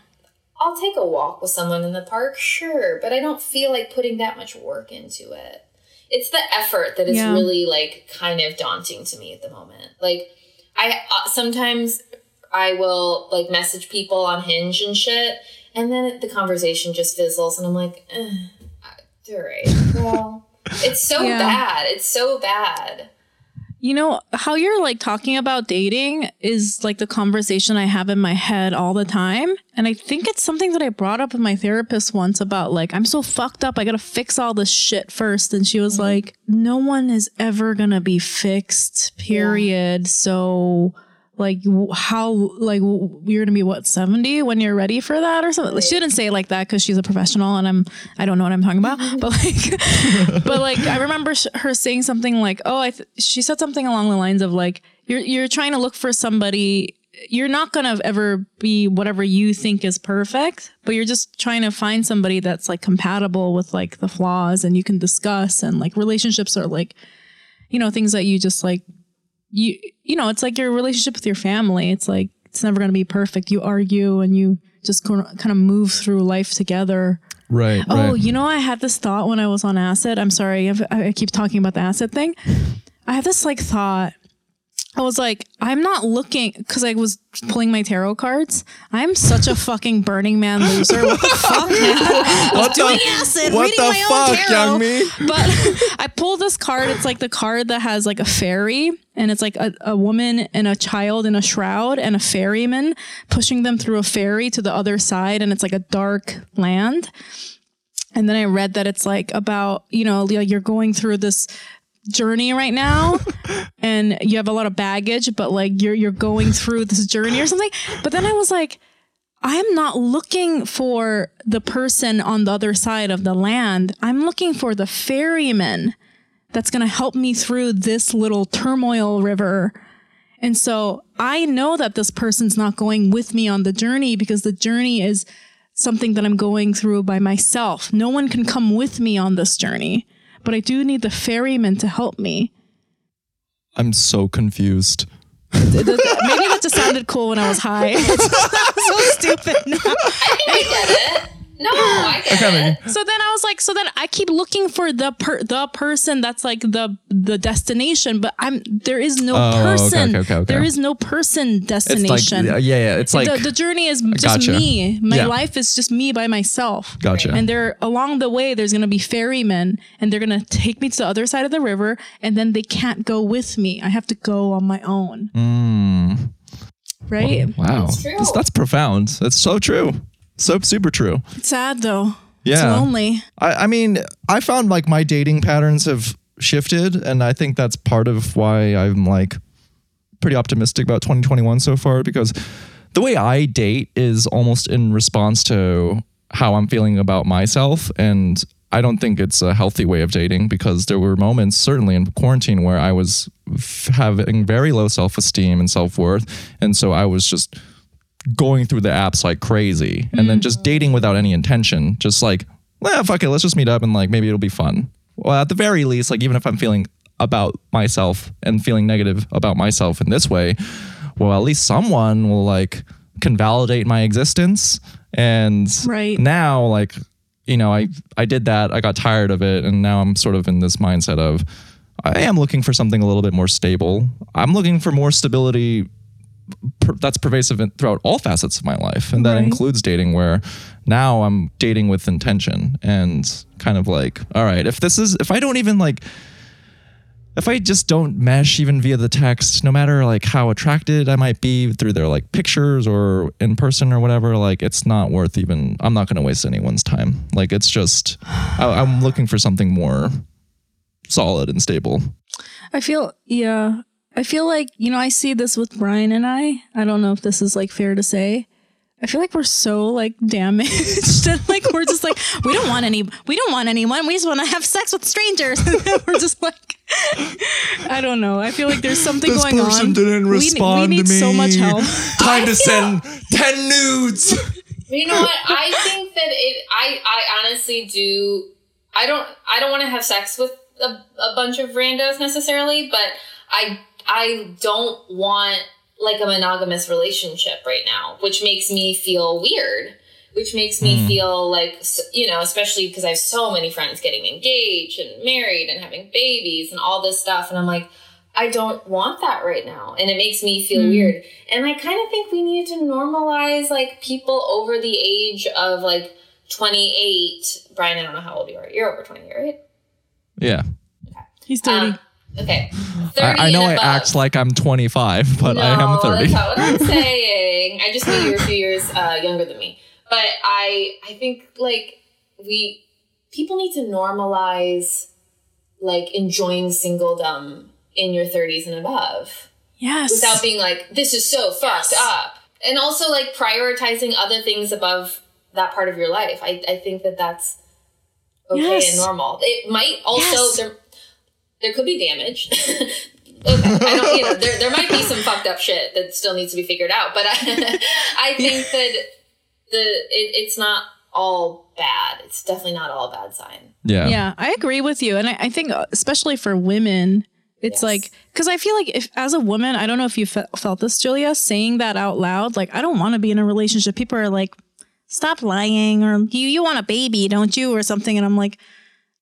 I'll take a walk with someone in the park, sure, but I don't feel like putting that much work into it. It's the effort that is Yeah. really like kind of daunting to me at the moment. Like I uh, sometimes I will like message people on Hinge and shit, and then the conversation just fizzles, and I'm like, eh, all right, well, <laughs> it's so Yeah. bad. It's so bad. You know, how you're like talking about dating is like the conversation I have in my head all the time. And I think it's something that I brought up with my therapist once about like, I'm so fucked up. I got to fix all this shit first. And she was mm-hmm. like, no one is ever going to be fixed, period. So, like, how, like, you're to be what, 70 when you're ready for that or something? She didn't say it like that because she's a professional and I'm, I don't know what I'm talking about. <laughs> But like, <laughs> but like, I remember sh- her saying something like, oh, I, th- she said something along the lines of like, you're, you're trying to look for somebody you're not going to ever be whatever you think is perfect, but you're just trying to find somebody that's like compatible with like the flaws and you can discuss and like relationships are like, you know, things that you just like, you, you know, it's like your relationship with your family. It's like, it's never going to be perfect. You argue and you just kind of move through life together. Right. Oh, right. you know, I had this thought when I was on acid. I'm sorry, I've, I keep talking about the acid thing. I had this like thought. I was like, I'm not looking because I was pulling my tarot cards. I'm such a fucking Burning Man loser. What the fuck, <laughs> man? What the- acid, what reading the my own fuck, tarot. Young Mi? But <laughs> I pulled this card. It's like the card that has like a fairy, and it's like a, a woman and a child in a shroud, and a ferryman pushing them through a ferry to the other side, and it's like a dark land. And then I read that it's like about, you know, you're going through this journey right now <laughs> and you have a lot of baggage, but like you're you're going through this journey or something. But then I was like, I'm not looking for the person on the other side of the land. I'm looking for the ferryman that's going to help me through this little turmoil river. And so I know that this person's not going with me on the journey because the journey is something that I'm going through by myself. No one can come with me on this journey, but I do need the ferryman to help me. I'm so confused. Maybe that just sounded cool when I was high. <laughs> So stupid now. <laughs> I get it. No, I <laughs> get kinda- it. So then I was like, so then I keep looking for the per the person that's like the the destination, but I'm there is no Oh, person. okay, okay, okay. There is no person It's like destination. yeah, yeah. It's like the, the journey is just Gotcha. me. My Yeah. life is just me by myself. gotcha. And there along the way, there's gonna be ferrymen, and they're gonna take me to the other side of the river, and then they can't go with me. I have to go on my own. Mm, Right? wow, It's true. That's, that's profound. That's so true. So super true. It's sad though. Yeah. It's lonely. I, I mean, I found like my dating patterns have shifted, and I think that's part of why I'm like pretty optimistic about 2021 so far because the way I date is almost in response to how I'm feeling about myself. And I don't think it's a healthy way of dating because there were moments, certainly in quarantine, where I was f- having very low self esteem and self worth. And so I was just going through the apps like crazy and then just mm. dating without any intention, just like, well, fuck it, let's just meet up and like maybe it'll be fun. Well, at the very least, like even if I'm feeling about myself and feeling negative about myself in this way, well, at least someone will like can validate my existence. And Right. now, like, you know, I I did that, I got tired of it, and now I'm sort of in this mindset of I am looking for something a little bit more stable. I'm looking for more stability per, that's pervasive in, throughout all facets of my life, and that Right. includes dating. Where now I'm dating with intention and kind of like, all right, if this is, if I don't even like, if I just don't mesh even via the text, no matter like how attracted I might be through their like pictures or in person or whatever, like it's not worth even. I'm not going to waste anyone's time. Like it's just, I, I'm looking for something more solid and stable. I feel yeah. I feel like, you know, I see this with Brian and I. I don't know if this is like fair to say. I feel like we're so like damaged <laughs> and like we're just like we don't want any we don't want anyone. We just want to have sex with strangers. <laughs> we're just like I don't know. I feel like there's something going on. didn't We we need so much help. <laughs> Time to send 10 nudes. You know what? I think that it. I I honestly do. I don't. I don't want to have sex with a, a bunch of randos necessarily, but I I don't want like a monogamous relationship right now, which makes me feel weird. Which makes me feel like you know, especially because I have so many friends getting engaged and married and having babies and all this stuff, and I'm like. I don't want that right now. And it makes me feel weird. And I kind of think we need to normalize like people over the age of like 28. Brian, I don't know how old you are. You're over 20, right? Yeah. Okay. He's 30. Um, okay. I, I know and I act like I'm 25, but I am No, 30. That's not what I'm <laughs> saying. I just knew you were a few years uh, younger than me. But I I think like we people need to normalize like enjoying singledom in your 30s and above. yes. without being like this is so fucked up and also like prioritizing other things above that part of your life i, I think that that's okay Yes. and normal it might also Yes. there there could be damage <laughs> okay i don't you know there, there might be some fucked up shit that still needs to be figured out but <laughs> i, I think that the it, it's not all bad it's definitely not all a bad sign Yeah. Yeah, I agree with you. And I, I think, uh, especially for women, it's Yes. like, because I feel like if, as a woman, I don't know if you fe- felt this, Julia, saying that out loud, like, I don't want to be in a relationship. People are like, stop lying, or you, you want a baby, don't you, or something. And I'm like,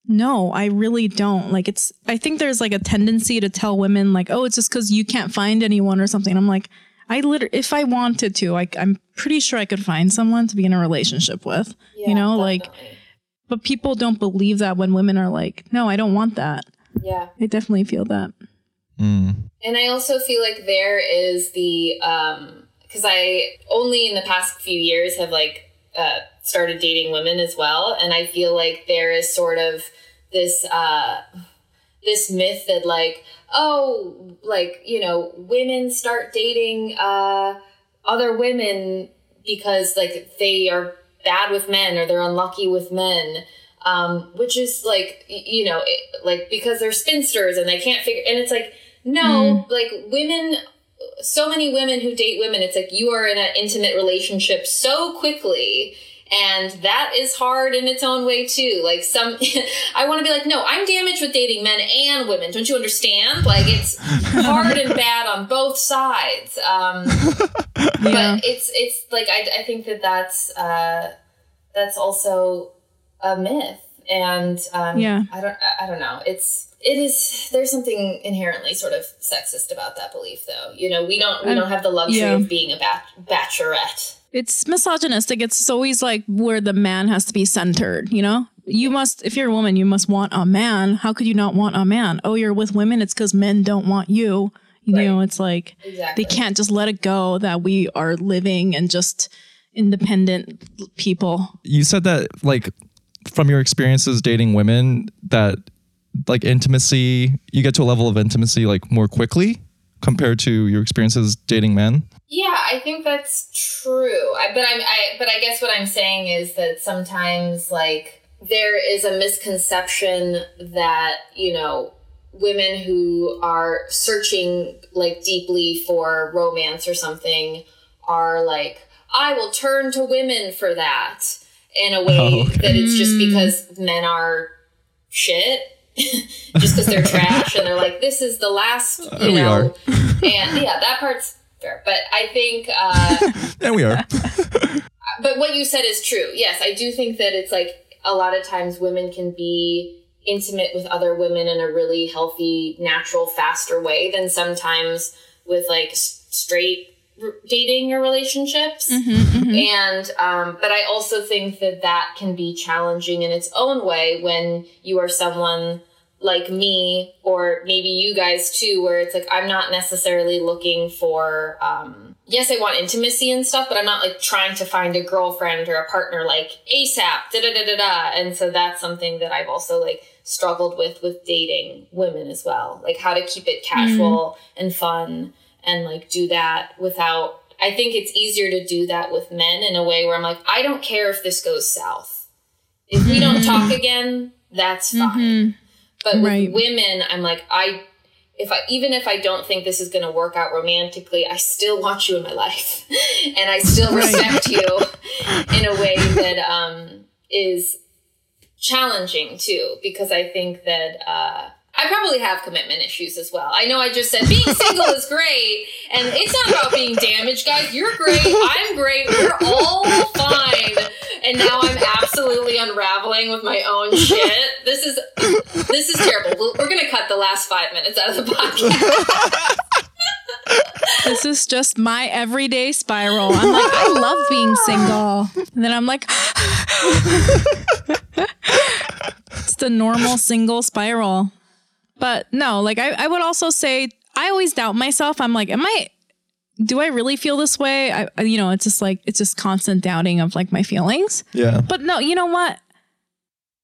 no, I really don't. Like, it's, I think there's like a tendency to tell women, like, oh, it's just because you can't find anyone or something. I'm like, I literally, if I wanted to, like, I'm pretty sure I could find someone to be in a relationship with, you know, like, but people don't believe that when women are like, no, I don't want that. yeah I definitely feel that. Mm. And I also feel like there is the um because I only in the past few years have like uh started dating women as well. And I feel like there is sort of this uh this myth that like oh like you know women start dating uh other women because like they are bad with men or they're unlucky with men. Um, which is like you know it, like because they're spinsters and they can't figure and it's like no like women so many women who date women it's like you are in an intimate relationship so quickly and that is hard in its own way too like some <laughs> i want to be like no i'm damaged with dating men and women don't you understand like it's <laughs> hard and bad on both sides um <laughs> Yeah. but it's it's like I, I think that that's uh that's also a myth. And um, Yeah. I don't I don't know. It's it is there's something inherently sort of sexist about that belief though. You know, we don't we Um, don't have the luxury yeah. of being a bach- bachelorette. It's misogynistic. It's always like where the man has to be centered, you know? You must, if you're a woman, you must want a man. How could you not want a man? Oh, you're with women. It's because men don't want you. You Right. know, it's like Exactly. they can't just let it go that we are living and just independent people. You said that like from your experiences dating women that like intimacy, you get to a level of intimacy like more quickly compared to your experiences dating men. Yeah, I think that's true. I, but I'm, I, but I guess what I'm saying is that sometimes like there is a misconception that you know women who are searching like deeply for romance or something are like I will turn to women for that in a way Oh, okay. that it's just because men are shit. <laughs> just because they're trash and they're like, this is the last, you Uh, we know, are. And yeah, that part's fair. But I think, uh, <laughs> And we are. <laughs> but what you said is true. Yes, I do think that it's like a lot of times women can be intimate with other women in a really healthy, natural, faster way than sometimes with like s- straight r- dating or relationships. And, um, but I also think that that can be challenging in its own way when you are someone like me or maybe you guys too where it's like i'm not necessarily looking for um yes i want intimacy and stuff but i'm not like trying to find a girlfriend or a partner like asap da da da da da. And so that's something that i've also like struggled with with dating women as well like how to keep it casual and fun and like do that without i think it's easier to do that with men in a way where i'm like i don't care if this goes south. If we don't talk <laughs> again that's fine but with women, I'm like, I, if I, even if I don't think this is going to work out romantically, I still want you in my life. <laughs> and I still respect you <laughs> in a way that um, is challenging too, because I think that, uh, I probably have commitment issues as well. I know I just said being single is great, and it's not about being damaged, guys. You're great. I'm great. We're all fine. And now I'm absolutely unraveling with my own shit. This is this is terrible. We're gonna cut the last five minutes out of the podcast. This is just my everyday spiral. I'm like, I love being single. And then I'm like, <laughs> it's the normal single spiral. But no, like I, I would also say I always doubt myself. I'm like, am I do I really feel this way? I I- you know, it's just like it's just constant doubting of like my feelings. Yeah. But no, you know what?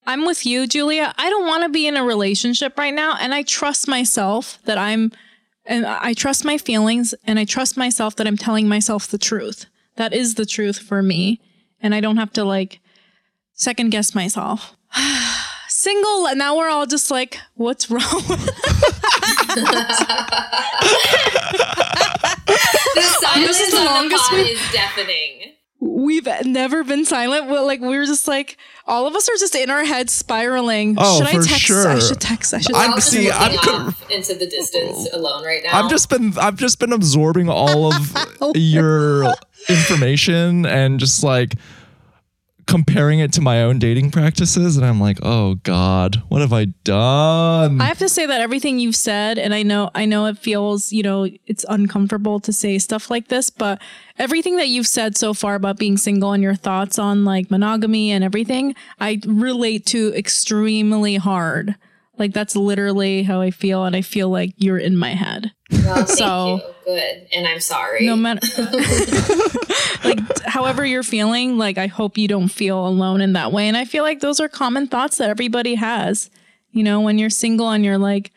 I'm with you, Julia. I don't want to be in a relationship right now. And I trust myself that I'm, and I trust my feelings and I trust myself that I'm telling myself the truth. That is the truth for me. And I don't have to like second guess myself. <sighs> <sighs> Single, And now we're all just like, what's wrong with <laughs> The silence <laughs> This is the on the longest pod we- is deafening. We've never been silent. Well, like we were just like all of us are just in our heads spiraling. Oh, should I for text? sure. I should text. I should. I'm- We're all just see, I'm con- off into the distance oh. alone right now. I've just been I've just been absorbing all of <laughs> Oh. your information and just like comparing it to my own dating practices and I'm like, "Oh god, what have I done?" I have to say that everything you've said, and I know, I know it feels, you know, it's uncomfortable to say stuff like this, but everything that you've said so far about being single and your thoughts on like monogamy and everything, I relate to extremely hard. Like that's literally how I feel, and I feel like you're in my head. well, <laughs> thank so- you. Good, and I'm sorry. No matter, <laughs> <laughs> like, however you're feeling, like I hope you don't feel alone in that way. And I feel like those are common thoughts that everybody has. You know, when you're single and you're like,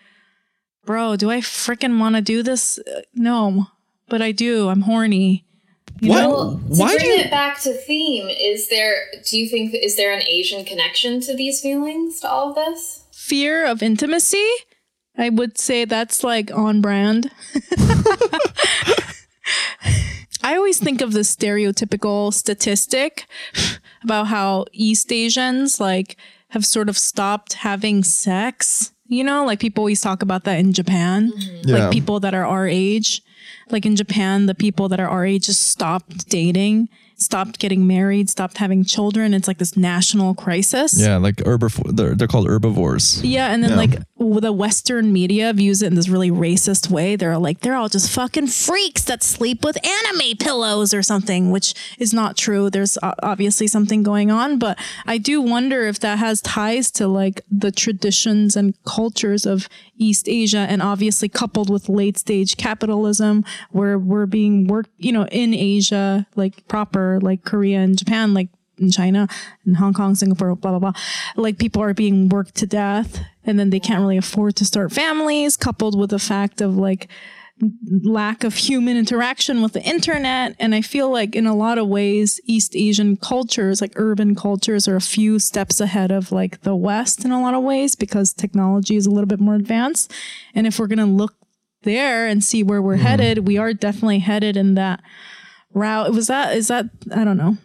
bro, do I freaking want to do this? Uh, No, but I do. I'm horny. You What? know? Well, to Why do bring you it back to theme, is there? Do you think is there an Asian connection to these feelings to all of this? Fear of intimacy. I would say that's like on brand. <laughs> I always think of the stereotypical statistic about how East Asians like have sort of stopped having sex. You know, like people always talk about that in Japan. Mm-hmm. Yeah. Like people that are our age. Like in Japan, the people that are our age just stopped dating. Stopped getting married, stopped having children. It's like this national crisis. Yeah, like herbivore. They're, they're called herbivores. Yeah, and then Yeah. like the Western media views it in this really racist way. They're like they're all just fucking freaks that sleep with anime pillows or something, which is not true. There's obviously something going on, but I do wonder if that has ties to like the traditions and cultures of East Asia, and obviously coupled with late stage capitalism, where we're being worked, you know, in Asia, like proper, like Korea and Japan, like in China and Hong Kong, Singapore, blah, blah, blah. Like people are being worked to death and then they can't really afford to start families, coupled with the fact of like lack of human interaction with the internet. And I feel like in a lot of ways, East Asian cultures, like urban cultures, are a few steps ahead of like the West in a lot of ways because technology is a little bit more advanced. And if we're going to look there and see where we're mm-hmm. headed, we are definitely headed in that route. Was that, is that, I don't know.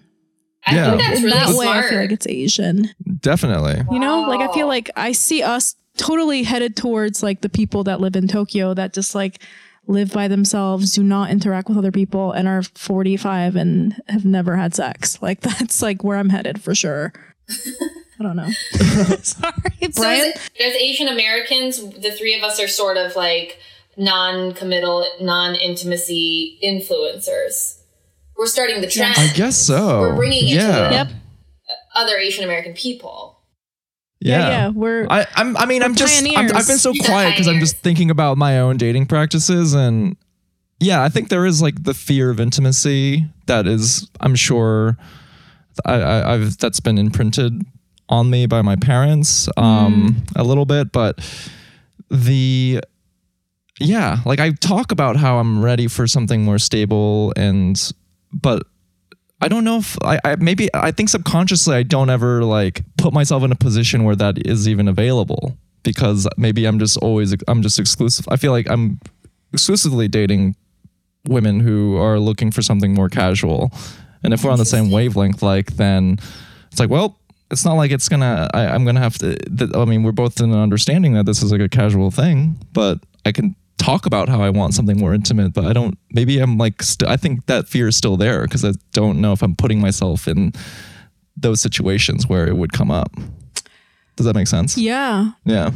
I Yeah. think that's In really that smart. way, I feel like it's Asian. Definitely. You know, like I feel like I see us totally headed towards like the people that live in Tokyo that just like live by themselves, do not interact with other people, and are 45 and have never had sex. <laughs> Like that's like where I'm headed for sure. I don't know. <laughs> Sorry, So Brian. is it- as Asian Americans, the three of us are sort of like non-committal, non-intimacy influencers. We're starting the trend. I guess so. We're bringing it to yeah. the- yep. Other Asian American people. Yeah. yeah. We're I, I'm, I mean, I'm just, I'm, I've been so quiet because I'm just thinking about my own dating practices. And yeah, I think there is like the fear of intimacy that is, I'm sure, I, I, I've, that's been imprinted on me by my parents um, a little bit. But the, yeah, like I talk about how I'm ready for something more stable and, but I don't know if I, I maybe I think subconsciously I don't ever like put myself in a position where that is even available because maybe I'm just always I'm just exclusive. I feel like I'm exclusively dating women who are looking for something more casual. And if we're on the same wavelength, like then it's like, well, it's not like it's gonna. I, I'm gonna have to. Th- I mean, we're both in an understanding that this is like a casual thing, but I can talk about how I want something more intimate. But I don't. Maybe I'm like. St- I think that fear is still there because I don't know if I'm putting myself in those situations where it would come up. Does that make sense? yeah. Yeah.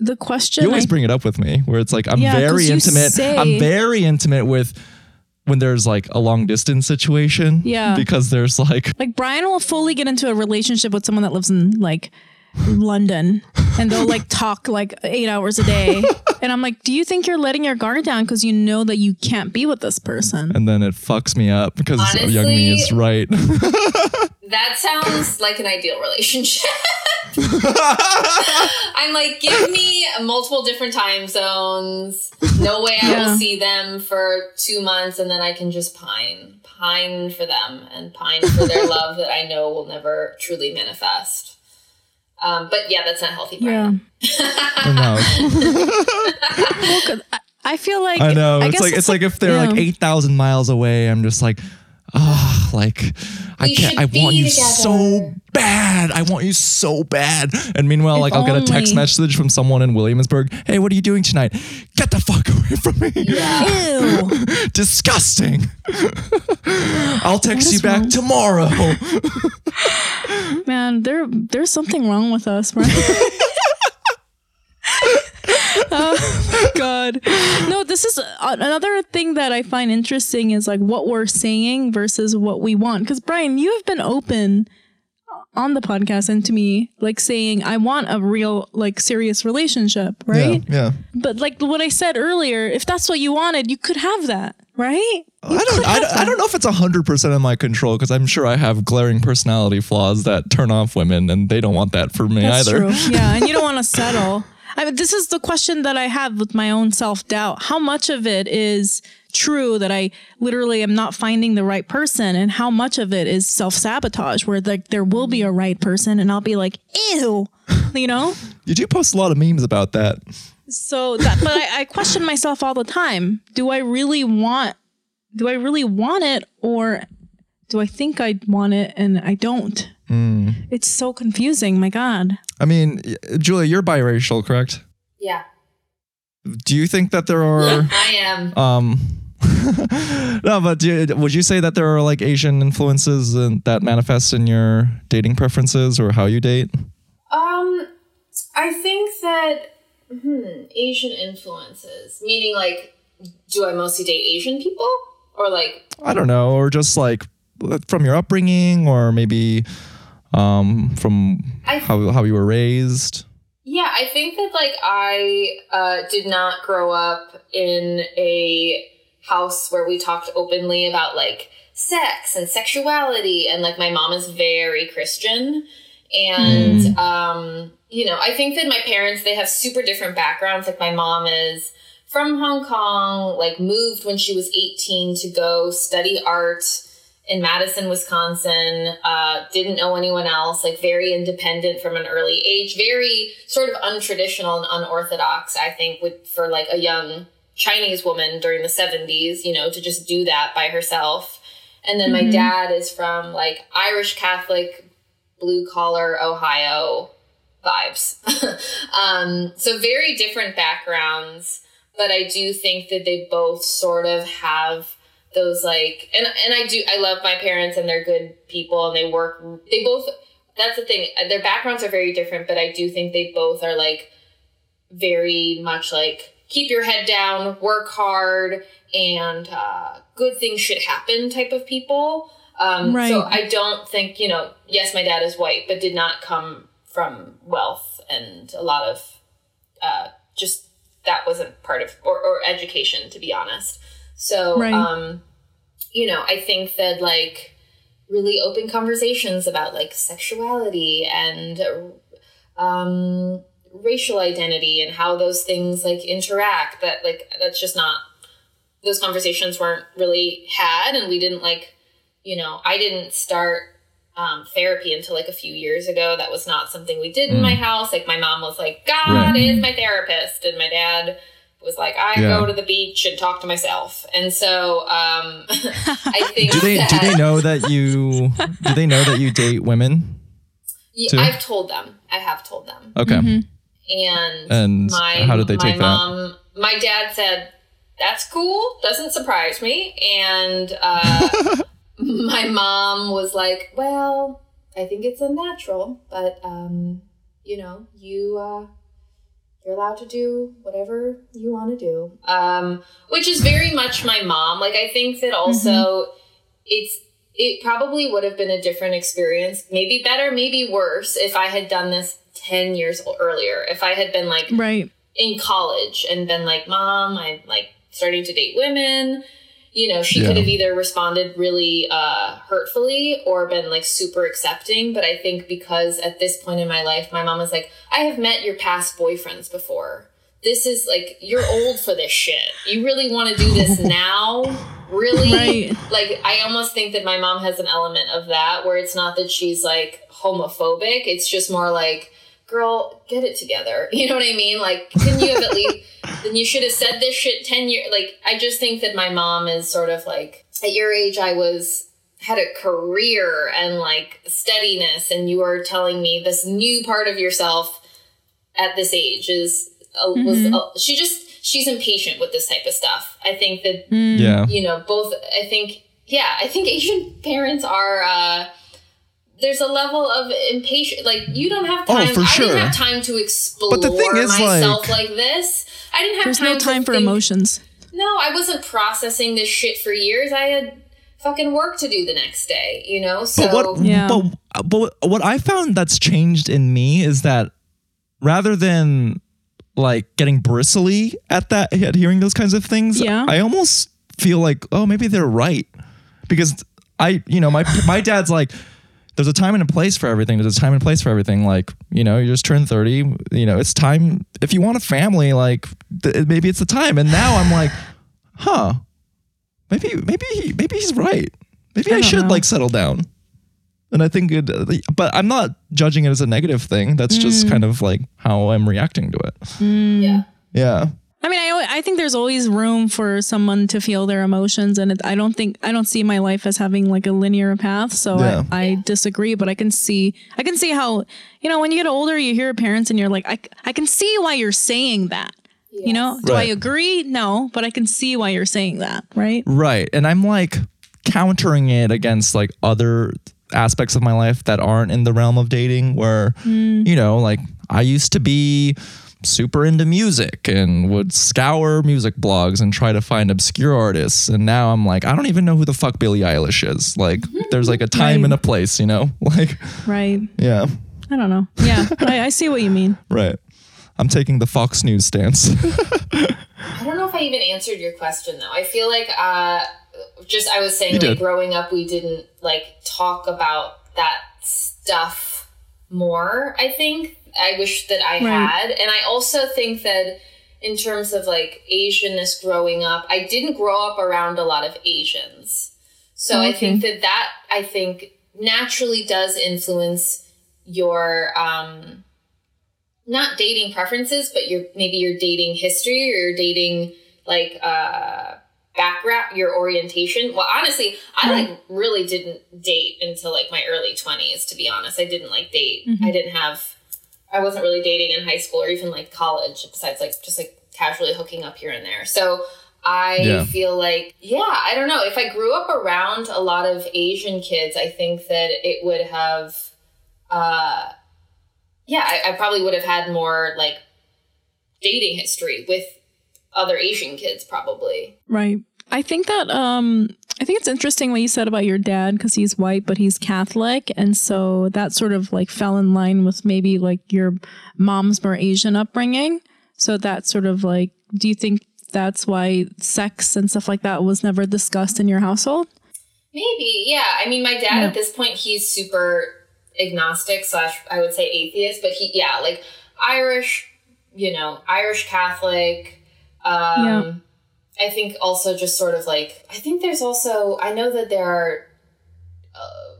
The question. You always I- bring it up with me where it's like I'm Yeah, very intimate. say- I'm very intimate with when there's like a long distance situation. Yeah. Because there's like like Brian will fully get into a relationship with someone that lives in like London and they'll like talk like eight hours a day. <laughs> And I'm like, do you think you're letting your guard down because you know that you can't be with this person? and then it fucks me up because Honestly- Young Mi is right. <laughs> That sounds like an ideal relationship. <laughs> I'm like, give me multiple different time zones. No way I Yeah. will see them for two months, and then I can just pine, pine for them, and pine for their love that I know will never truly manifest. Um, but yeah, that's not healthy. Yeah. No. <laughs> I- I feel like I know. I it's guess like it's like if they're like eight thousand miles away, I'm just like, ah, like I can't. I want you together. so bad. I want you so bad. And meanwhile, If like I'll get a text message from someone in Williamsburg. Hey, what are you doing tonight? Get the fuck away from me. <laughs> Ew. Disgusting. I'll text you back wrong? tomorrow. <laughs> Man, there there's something wrong with us, right? <laughs> <laughs> oh my god. No, this is a- another thing that I find interesting is like what we're saying versus what we want. Because Brian, you have been open on the podcast and to me, like saying I want a real, like serious relationship, right? Yeah. But like what I said earlier, if that's what you wanted, you could have that, right? I don't. I, don't- I don't know if it's hundred percent in my control because I'm sure I have glaring personality flaws that turn off women, and they don't want that for me That's either. true. <laughs> Yeah, and you don't want to settle. I mean, this is the question that I have with my own self doubt. How much of it is true that I literally am not finding the right person, and how much of it is self sabotage, where like there will be a right person, and I'll be like, ew, you know. <laughs> You do post a lot of memes about that. So that, but I, I question myself all the time. Do I really want? Do I really want it, or do I think I want it and I don't? It's so confusing. My God. I mean, Julia, you're biracial, correct? Yeah, Do you think that there are <laughs> I am. um <laughs> no, but do, would you say that there are like Asian influences in, that manifest in your dating preferences or how you date? Um, I think that hmm, Asian influences, meaning like, do I mostly date Asian people or like? I don't know, or just like from your upbringing, or maybe um, from I- how how you were raised. Yeah, I think that like I uh, did not grow up in a house where we talked openly about like sex and sexuality, and like my mom is very Christian, and um, you know, I think that my parents they have super different backgrounds. Like my mom is from Hong Kong, like moved when she was eighteen to go study art in Madison, Wisconsin, uh, didn't know anyone else, like very independent from an early age, very sort of untraditional and unorthodox, I think, with for like a young Chinese woman during the 70s, you know, to just do that by herself. And then my dad is from like Irish Catholic, blue collar Ohio vibes. <laughs> um, so very different backgrounds, but I do think that they both sort of have those like and and I do I love my parents and they're good people and they work they both that's the thing their backgrounds are very different but I do think they both are like very much like keep your head down work hard and uh, good things should happen type of people um, Right. so I don't think you know yes my dad is white but did not come from wealth and a lot of uh, just that wasn't part of or, or education to be honest so Right. um you know i think that like really open conversations about like sexuality and um racial identity and how those things like interact that like that's just not those conversations weren't really had and we didn't like you know i didn't start um, therapy until like a few years ago. That was not something we did in my house. Like my mom was like god Right. is my therapist. And my dad was like i Yeah. go to the beach and talk to myself and so um <laughs> i think Do they do they know that you do they know that you date women? Yeah, too? i've told them i have told them Okay. and And my how did they my take that? my dad said that's cool doesn't surprise me and uh, <laughs> my mom was like well i think it's unnatural but um, you know you uh, you're allowed to do whatever you want to do. Um, which is very much my mom. Like i think that also it's it probably would have been a different experience. Maybe better maybe worse if i had done this 10 years earlier. If i had been like Right. in college and been like mom i'm like starting to date women you know she Yeah. could have either responded really uh, hurtfully or been like super accepting. But i think because at this point in my life my mom was like i have met your past boyfriends before. This is like you're old for this shit. You really want to do this <laughs> now? Really? Right. like i almost think that my mom has an element of that where it's not that she's like homophobic. It's just more like girl get it together. <laughs> You know what i mean? Like can you have at least <laughs> then you should have said this shit 10 years like i just think that my mom is sort of like at your age i was had a career and like steadiness and you are telling me this new part of yourself at this age is uh, was uh, she just she's impatient with this type of stuff. I think that Yeah. you know both i think yeah i think asian parents are uh there's a level of impatience like you don't have time. Oh, time for i didn't have time to explore But the thing is, myself like- like, this i didn't have There's time no time for think- emotions. no i wasn't processing this shit for years i had fucking work to do the next day you know so But what? Yeah. But but what I found that's changed in me is that rather than like getting bristly at that at hearing those kinds of things, Yeah. I almost feel like oh maybe they're right because I you know my my dad's like. There's a time and a place for everything. There's a time and place for everything. Like, you know, you just turned 30. You know, it's time. If you want a family, like, th- maybe it's the time. And now I'm like, <laughs> huh, maybe, maybe, he- maybe he's right. Maybe I, don't should know. like settle down. And I think it, but I'm not judging it as a negative thing. That's just mm. kind of like how I'm reacting to it. Mm. yeah Yeah. I mean, I I think there's always room for someone to feel their emotions, and it, I don't think I don't see my life as having like a linear path. So Yeah. I, I disagree, but I can see I can see how you know when you get older, you hear parents, and you're like, I I can see why you're saying that. You know, do I agree? No, but I can see why you're saying that, right? Right. And I'm like countering it against like other aspects of my life that aren't in the realm of dating where mm. you know, like I used to be super into music and would scour music blogs and try to find obscure artists and now I'm like I don't even know who the fuck Billie Eilish is. Like there's like a time Right. and a place, you know? <laughs> Like Right. yeah. I don't know. Yeah, I, I see what you mean. <laughs> Right. I'm taking the Fox News stance. <laughs> I don't know if I even answered your question though. I feel like uh just I was saying You like did. growing up we didn't like talk about that stuff more, I think. I wish that I Right. had. And I also think that in terms of like Asianness growing up, I didn't grow up around a lot of Asians. So I think that that I think naturally does influence your um not dating preferences, but your maybe your dating history or your dating like uh background, your orientation. Well, honestly, I like really didn't date until like my early 20s to be honest. I didn't like date. I didn't have I wasn't really dating in high school or even like college besides like just like casually hooking up here and there. So I Yeah. feel like, yeah, I don't know. If I grew up around a lot of Asian kids, I think that it would have, uh, yeah, I, I probably would have had more like dating history with other Asian kids, probably. Right. I think that um I think it's interesting what you said about your dad because he's white but he's Catholic and so that sort of like fell in line with maybe like your mom's more Asian upbringing. So that sort of like do you think that's why sex and stuff like that was never discussed in your household? Maybe, yeah. I mean, my dad Yeah. at this point, he's super agnostic slash, I would say atheist, but he, yeah, like Irish, you know, Irish Catholic. Um, Yeah. I think also just sort of like, I think there's also, I know that there are, uh,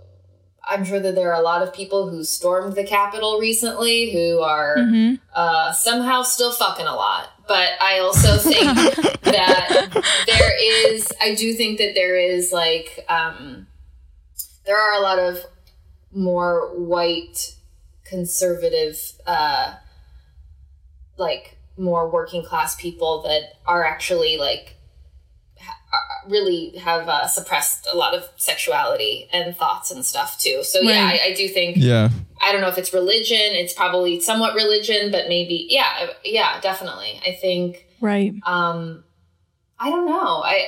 I'm sure that there are a lot of people who stormed the Capitol recently who are Mm-hmm. uh, somehow still fucking a lot. But I also think <laughs> that there is, I do think that there is like, um, there are a lot of more white conservative, uh, like more working class people that are actually like ha- really have uh, suppressed a lot of sexuality and thoughts and stuff too. So yeah, I, I do think yeah. I don't know if it's religion. It's probably somewhat religion, but maybe yeah, yeah, definitely. I think Right. um I don't know. I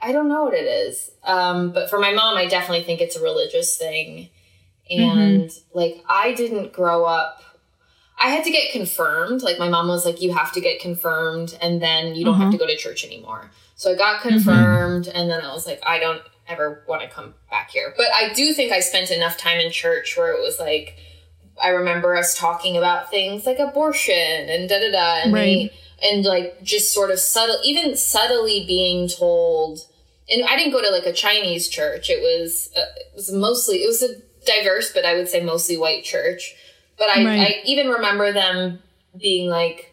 I don't know what it is. Um but for my mom, I definitely think it's a religious thing. And like I didn't grow up I had to get confirmed. Like my mom was like you have to get confirmed and then you don't have Uh-huh. to go to church anymore. So I got confirmed and then I was like I don't ever want to come back here. But I do think I spent enough time in church where it was like I remember us talking about things like abortion and da da da and Right. they- and like just sort of subtle even subtly being told and I didn't go to like a Chinese church. It was uh, it was mostly it was a diverse but I would say mostly white church. But I, Right. I even remember them being like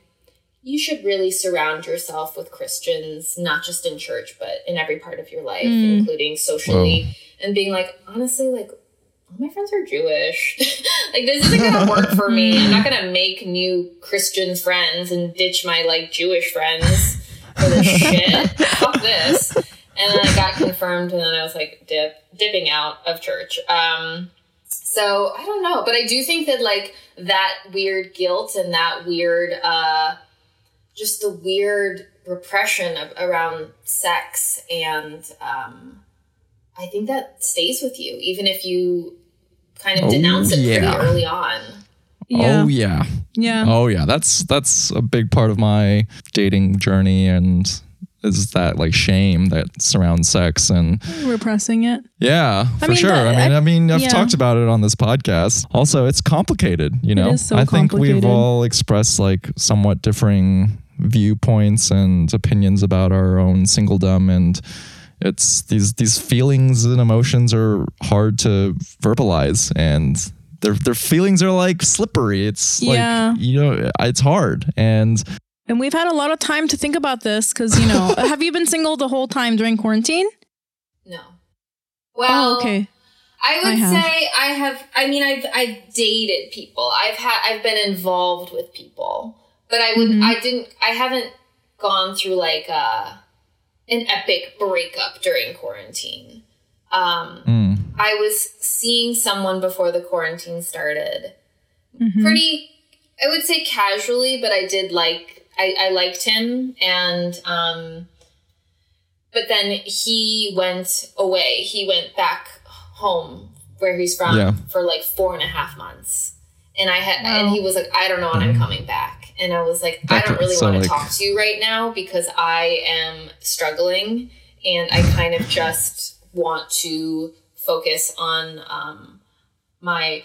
you should really surround yourself with Christians, not just in church, but in every part of your life, Mm. including socially. And being like, honestly, like, all my friends are Jewish. <laughs> like, this isn't gonna work for me. I'm not gonna make new Christian friends and ditch my like Jewish friends for this <laughs> shit. Fuck this. And then I got confirmed, and then I was like, dip, dipping out of church. Um, so I don't know, but I do think that like that weird guilt and that weird, uh, just the weird repression of, around sex and um, I think that stays with you even if you kind of Oh, denounce it yeah. pretty early on. Yeah. Oh yeah. yeah. Oh yeah. That's that's a big part of my dating journey and is that like shame that surrounds sex and Repressing it. yeah, for mean, sure. I mean, I- I mean, I've yeah. talked about it on this podcast. Also, it's complicated, you know. so I think we've all expressed like somewhat differing viewpoints and opinions about our own singledom and it's these these feelings and emotions are hard to verbalize and their their feelings are like slippery. It's Yeah. like you know, it's hard and And we've had a lot of time to think about this because, you know, <laughs> have you been single the whole time during quarantine? No. Well, oh, okay. I would I say I have. I mean, I've I've dated people. I've had. I've been involved with people, but I would. Mhm. I didn't. I haven't gone through like a an epic breakup during quarantine. Um, Mm. I was seeing someone before the quarantine started, Mhm. pretty, I would say casually, but I did like, I, I liked him. And, um, but then he went away. He went back home where he's from Yeah. for like four and a half months. And I had, Wow. and he was like, I don't know when I'm Mhm. coming back. And I was like, I don't really so, want to like- talk to you right now because I am struggling and I kind of just want to focus on um, my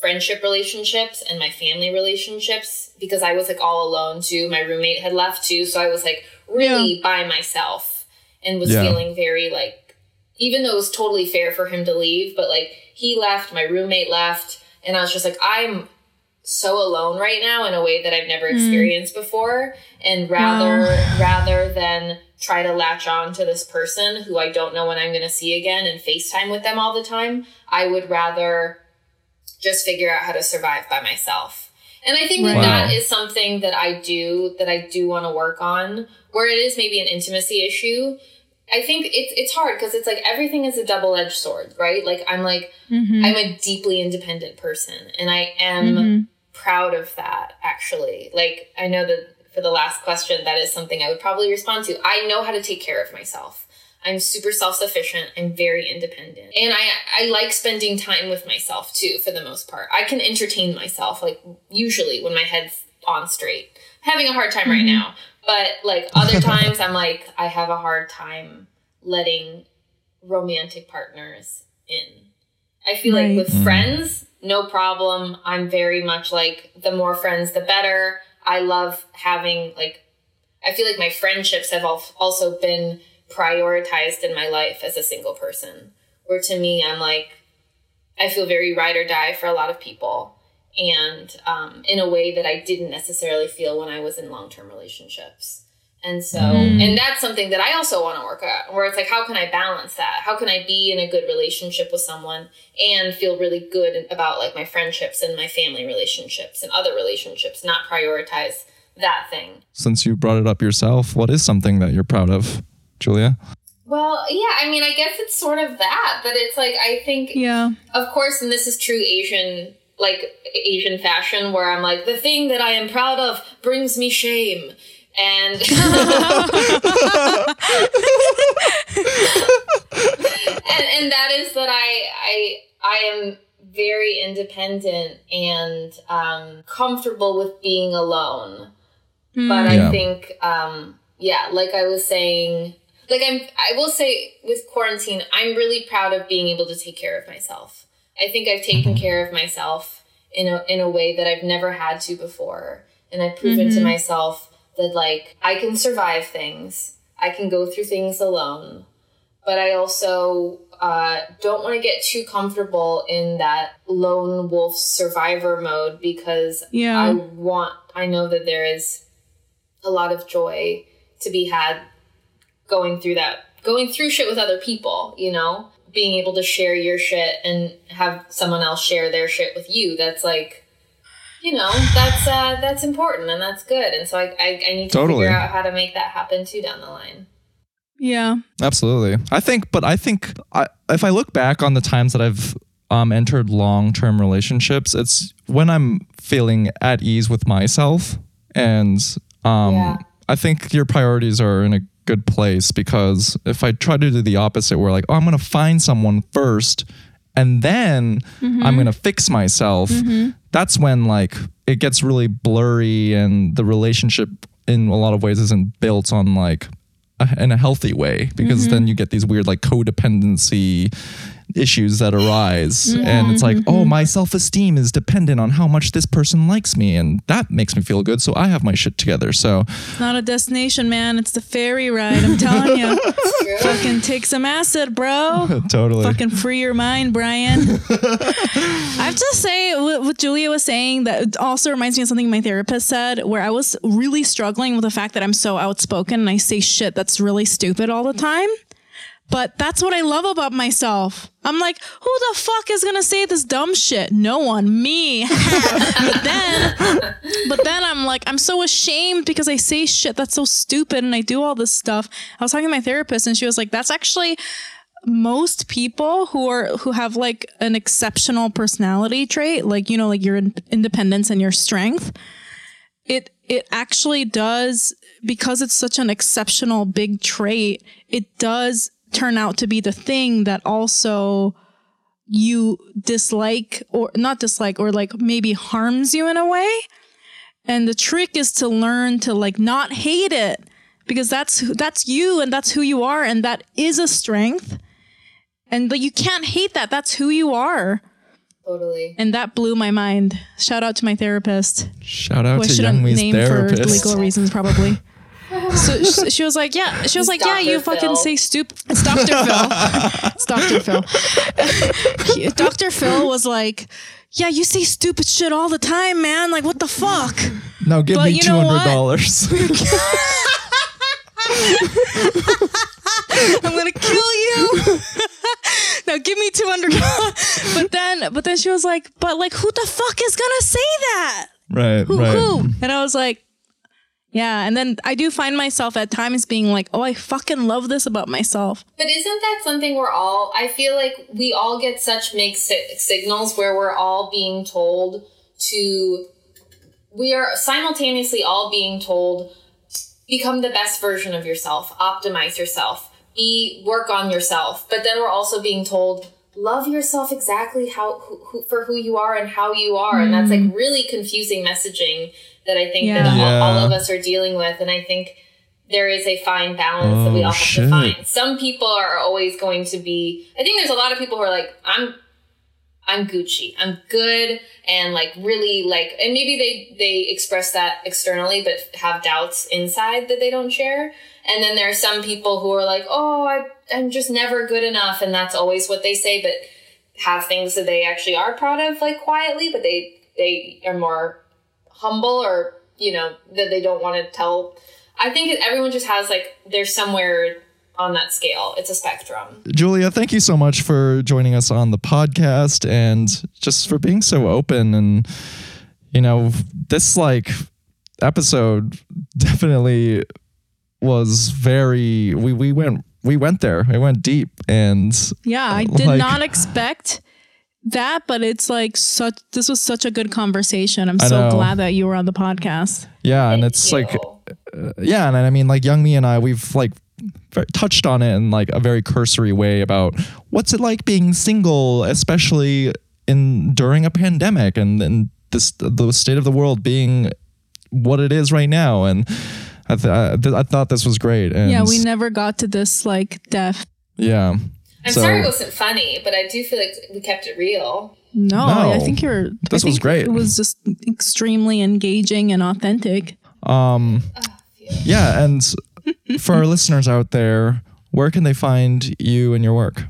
friendship relationships and my family relationships because I was like all alone too. My roommate had left too. So I was like really by myself and was Yeah. feeling very like, even though it was totally fair for him to leave, but like he left, my roommate left, and I was just like, I'm so alone right now in a way that I've never Mm. experienced before. And rather <laughs> rather than try to latch on to this person who I don't know when I'm gonna see again and FaceTime with them all the time, I would rather just figure out how to survive by myself. And I think that Right. that Wow. is something that I do that I do want to work on, where it is maybe an intimacy issue. I think it's it's hard because it's like everything is a double edged sword, right? Like I'm like Mhm. I'm a deeply independent person, and I am Mhm. proud of that. Actually, like I know that for the last question, that is something I would probably respond to. I know how to take care of myself. I'm super self sufficient. I'm very independent, and I I like spending time with myself too. For the most part, I can entertain myself like usually when my head's on straight. having a hard time right Mhm. now, but like other <laughs> times, I'm like I have a hard time letting romantic partners in. I feel Right. like with Mm. friends, no problem. I'm very much like the more friends, the better. I love having like, I feel like my friendships have al- also been prioritized in my life as a single person. Where to me, I'm like, I feel very ride or die for a lot of people. And um, in a way that I didn't necessarily feel when I was in long term relationships. And so, Mm. and that's something that I also want to work at, where it's like, how can I balance that? How can I be in a good relationship with someone and feel really good about like my friendships and my family relationships and other relationships, not prioritize that thing? Since you brought it up yourself, what is something that you're proud of, Julia? Well, yeah, I mean, I guess it's sort of that, but it's like, I think, Yeah. of course, and this is true Asian, like Asian fashion, where I'm like, the thing that I am proud of brings me shame. And <laughs> and, and that is that I I I am very independent and um, comfortable with being alone. But Mm. Yeah. I think um, yeah, like I was saying, like I'm I will say with quarantine, I'm really proud of being able to take care of myself. I think I've taken care of myself in a in a way that I've never had to before. And I've proven to Mhm. myself that like I can survive things. I can go through things alone. But I also uh, don't want to get too comfortable in that lone wolf survivor mode because I want, I know that there is a lot of joy to be had going through that, going through shit with other people, you know? Being able to share your shit and have someone else share their shit with you. That's like, you know, that's uh, that's important and that's good. And so I, I, I need to Totally. figure out how to make that happen too down the line. Yeah. Absolutely. I think, but I think I, if I look back on the times that I've um, entered long term relationships, it's when I'm feeling at ease with myself. And um, Yeah. I think your priorities are in a good place because if I try to do the opposite, where like, oh, I'm going to find someone first and then I'm mm-hmm. going to fix myself, mm-hmm. that's when like it gets really blurry and the relationship in a lot of ways isn't built on like a, in a healthy way because mm-hmm. then you get these weird like codependency issues that arise and it's mm-hmm, like oh mm-hmm. my self-esteem is dependent on how much this person likes me and that makes me feel good so i have my shit together so It's not a destination, man. It's the ferry ride. I'm telling you. <laughs> Fucking take some acid, bro. <laughs> totally Fucking free your mind, Brian. <laughs> I have to say, what, what Julia was saying, that also reminds me of something my therapist said, where I was really struggling with the fact that I'm so outspoken and I say shit that's really stupid all the time. But that's what I love about myself. I'm like, who the fuck is gonna say this dumb shit? No one, me. <laughs> but then, but then I'm like, I'm so ashamed because I say shit that's so stupid and I do all this stuff. I was talking to my therapist and she was like, that's actually most people who are who have like an exceptional personality trait, like you know, like your in- independence and your strength. It it actually does because it's such an exceptional big trait. It does turn out to be the thing that also you dislike or not dislike or like maybe harms you in a way. And the trick is to learn to like not hate it because that's that's you and that's who you are and that is a strength. And like you can't hate that. That's who you are. Totally. And that blew my mind. Shout out to my therapist Shout out who I to shouldn't Young Mi's name for legal reasons, probably. <laughs> So she, she was like, "Yeah." She was like, "Yeah, you Dr. fucking say stupid." It's Dr. Phil. <laughs> It's Dr. Phil. <laughs> Dr. Phil was like, "Yeah, you say stupid shit all the time, man. Like, what the fuck?" now give But me you two know hundred what? dollars. <laughs> I'm gonna kill you. now give me two hundred. but then, but then she was like, "But like, who the fuck is gonna say that? right, Who? right. Who?" And I was like, "Yeah." And then I do find myself at times being like, "Oh, I fucking love this about myself." But isn't that something we're all, I feel like we all get such mixed si- signals where we're all being told to, we are simultaneously all being told, become the best version of yourself, optimize yourself, be, work on yourself. But then we're also being told, love yourself exactly how, who, who, for who you are and how you are. And that's like mm. really confusing messaging that I think that Yeah. all, all of us are dealing with. And I think there is a fine balance that we Oh, all have shit. to find. Some people are always going to be. I think there's a lot of people who are like, I'm, I'm Gucci. I'm good and like really like, and maybe they they express that externally, but have doubts inside that they don't share. And then there are some people who are like, oh, I I'm just never good enough, and that's always what they say, but have things that they actually are proud of, like quietly, but they they are more humble or you know that they don't want to tell. I think everyone just has like there's somewhere on that scale. It's a spectrum. Julia, thank you so much for joining us on the podcast and just for being so open and you know, this like episode definitely was very we we went we went there. It went deep and Yeah, I <laughs> did Like- not expect that, but it's like such. This was such a good conversation. I'm I so know. glad that you were on the podcast. yeah, and it's you. like yeah, and I mean like Young Mi and I we've like touched on it in like a very cursory way about what's it like being single, especially in during a pandemic and and this the state of the world being what it is right now. And I th- I, th- I thought this was great. And Yeah, we never got to this like depth. yeah. I'm So- sorry it wasn't funny, but I do feel like we kept it real. No, No. I think you're. I This was great. It was just extremely engaging and authentic. Um, yeah, and for our listeners out there, where can they find you and your work?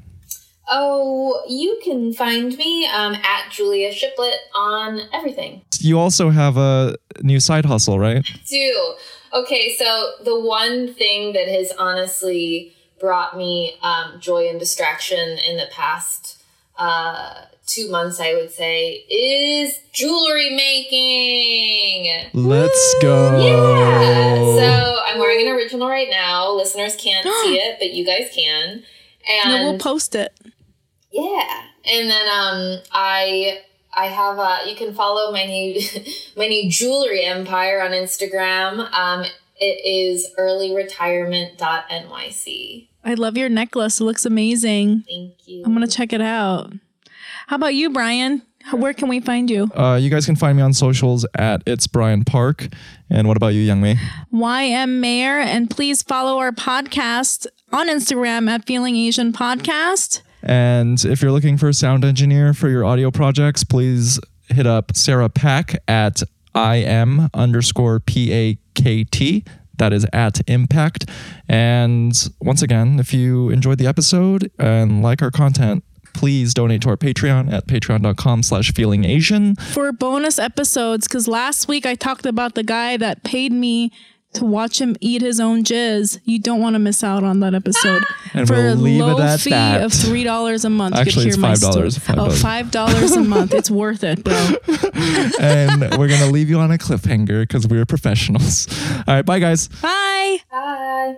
Oh, you can find me um, at Julia Shiplett on everything. You also have a new side hustle, right? Do okay. So the one thing that has honestly brought me um, joy and distraction in the past uh, two months, I would say, is jewelry making. Let's go. Yeah. So I'm wearing an original right now. Listeners can't <gasps> see it, but you guys can. And No, we'll post it. yeah. And then um I I have uh you can follow my new <laughs> my new jewelry empire on Instagram. Um it is earlyretirement.nyc. I love your necklace. It looks amazing. Thank you. I'm gonna check it out. How about you, Brian? Where can we find you? Uh, you guys can find me on socials at it's Brian Park. And what about you, Young Mi? YM Mayor, and please follow our podcast on Instagram at Feeling Asian Podcast. And if you're looking for a sound engineer for your audio projects, please hit up Sarah Pack at im underscore p a k t. That is at impact. And once again, if you enjoyed the episode and like our content, please donate to our Patreon at patreon.com slash feeling Asian. for bonus episodes because last week I talked about the guy that paid me to watch him eat his own jizz, you don't want to miss out on that episode. <gasps> And For we'll a leave low it at fee that. of three dollars a month, Actually, you could hear my $5, story. Oh, $5. dollars a month. It's worth it, bro. <laughs> <laughs> and we're gonna leave you on a cliffhanger because we're professionals. All right, bye guys. Bye. Bye.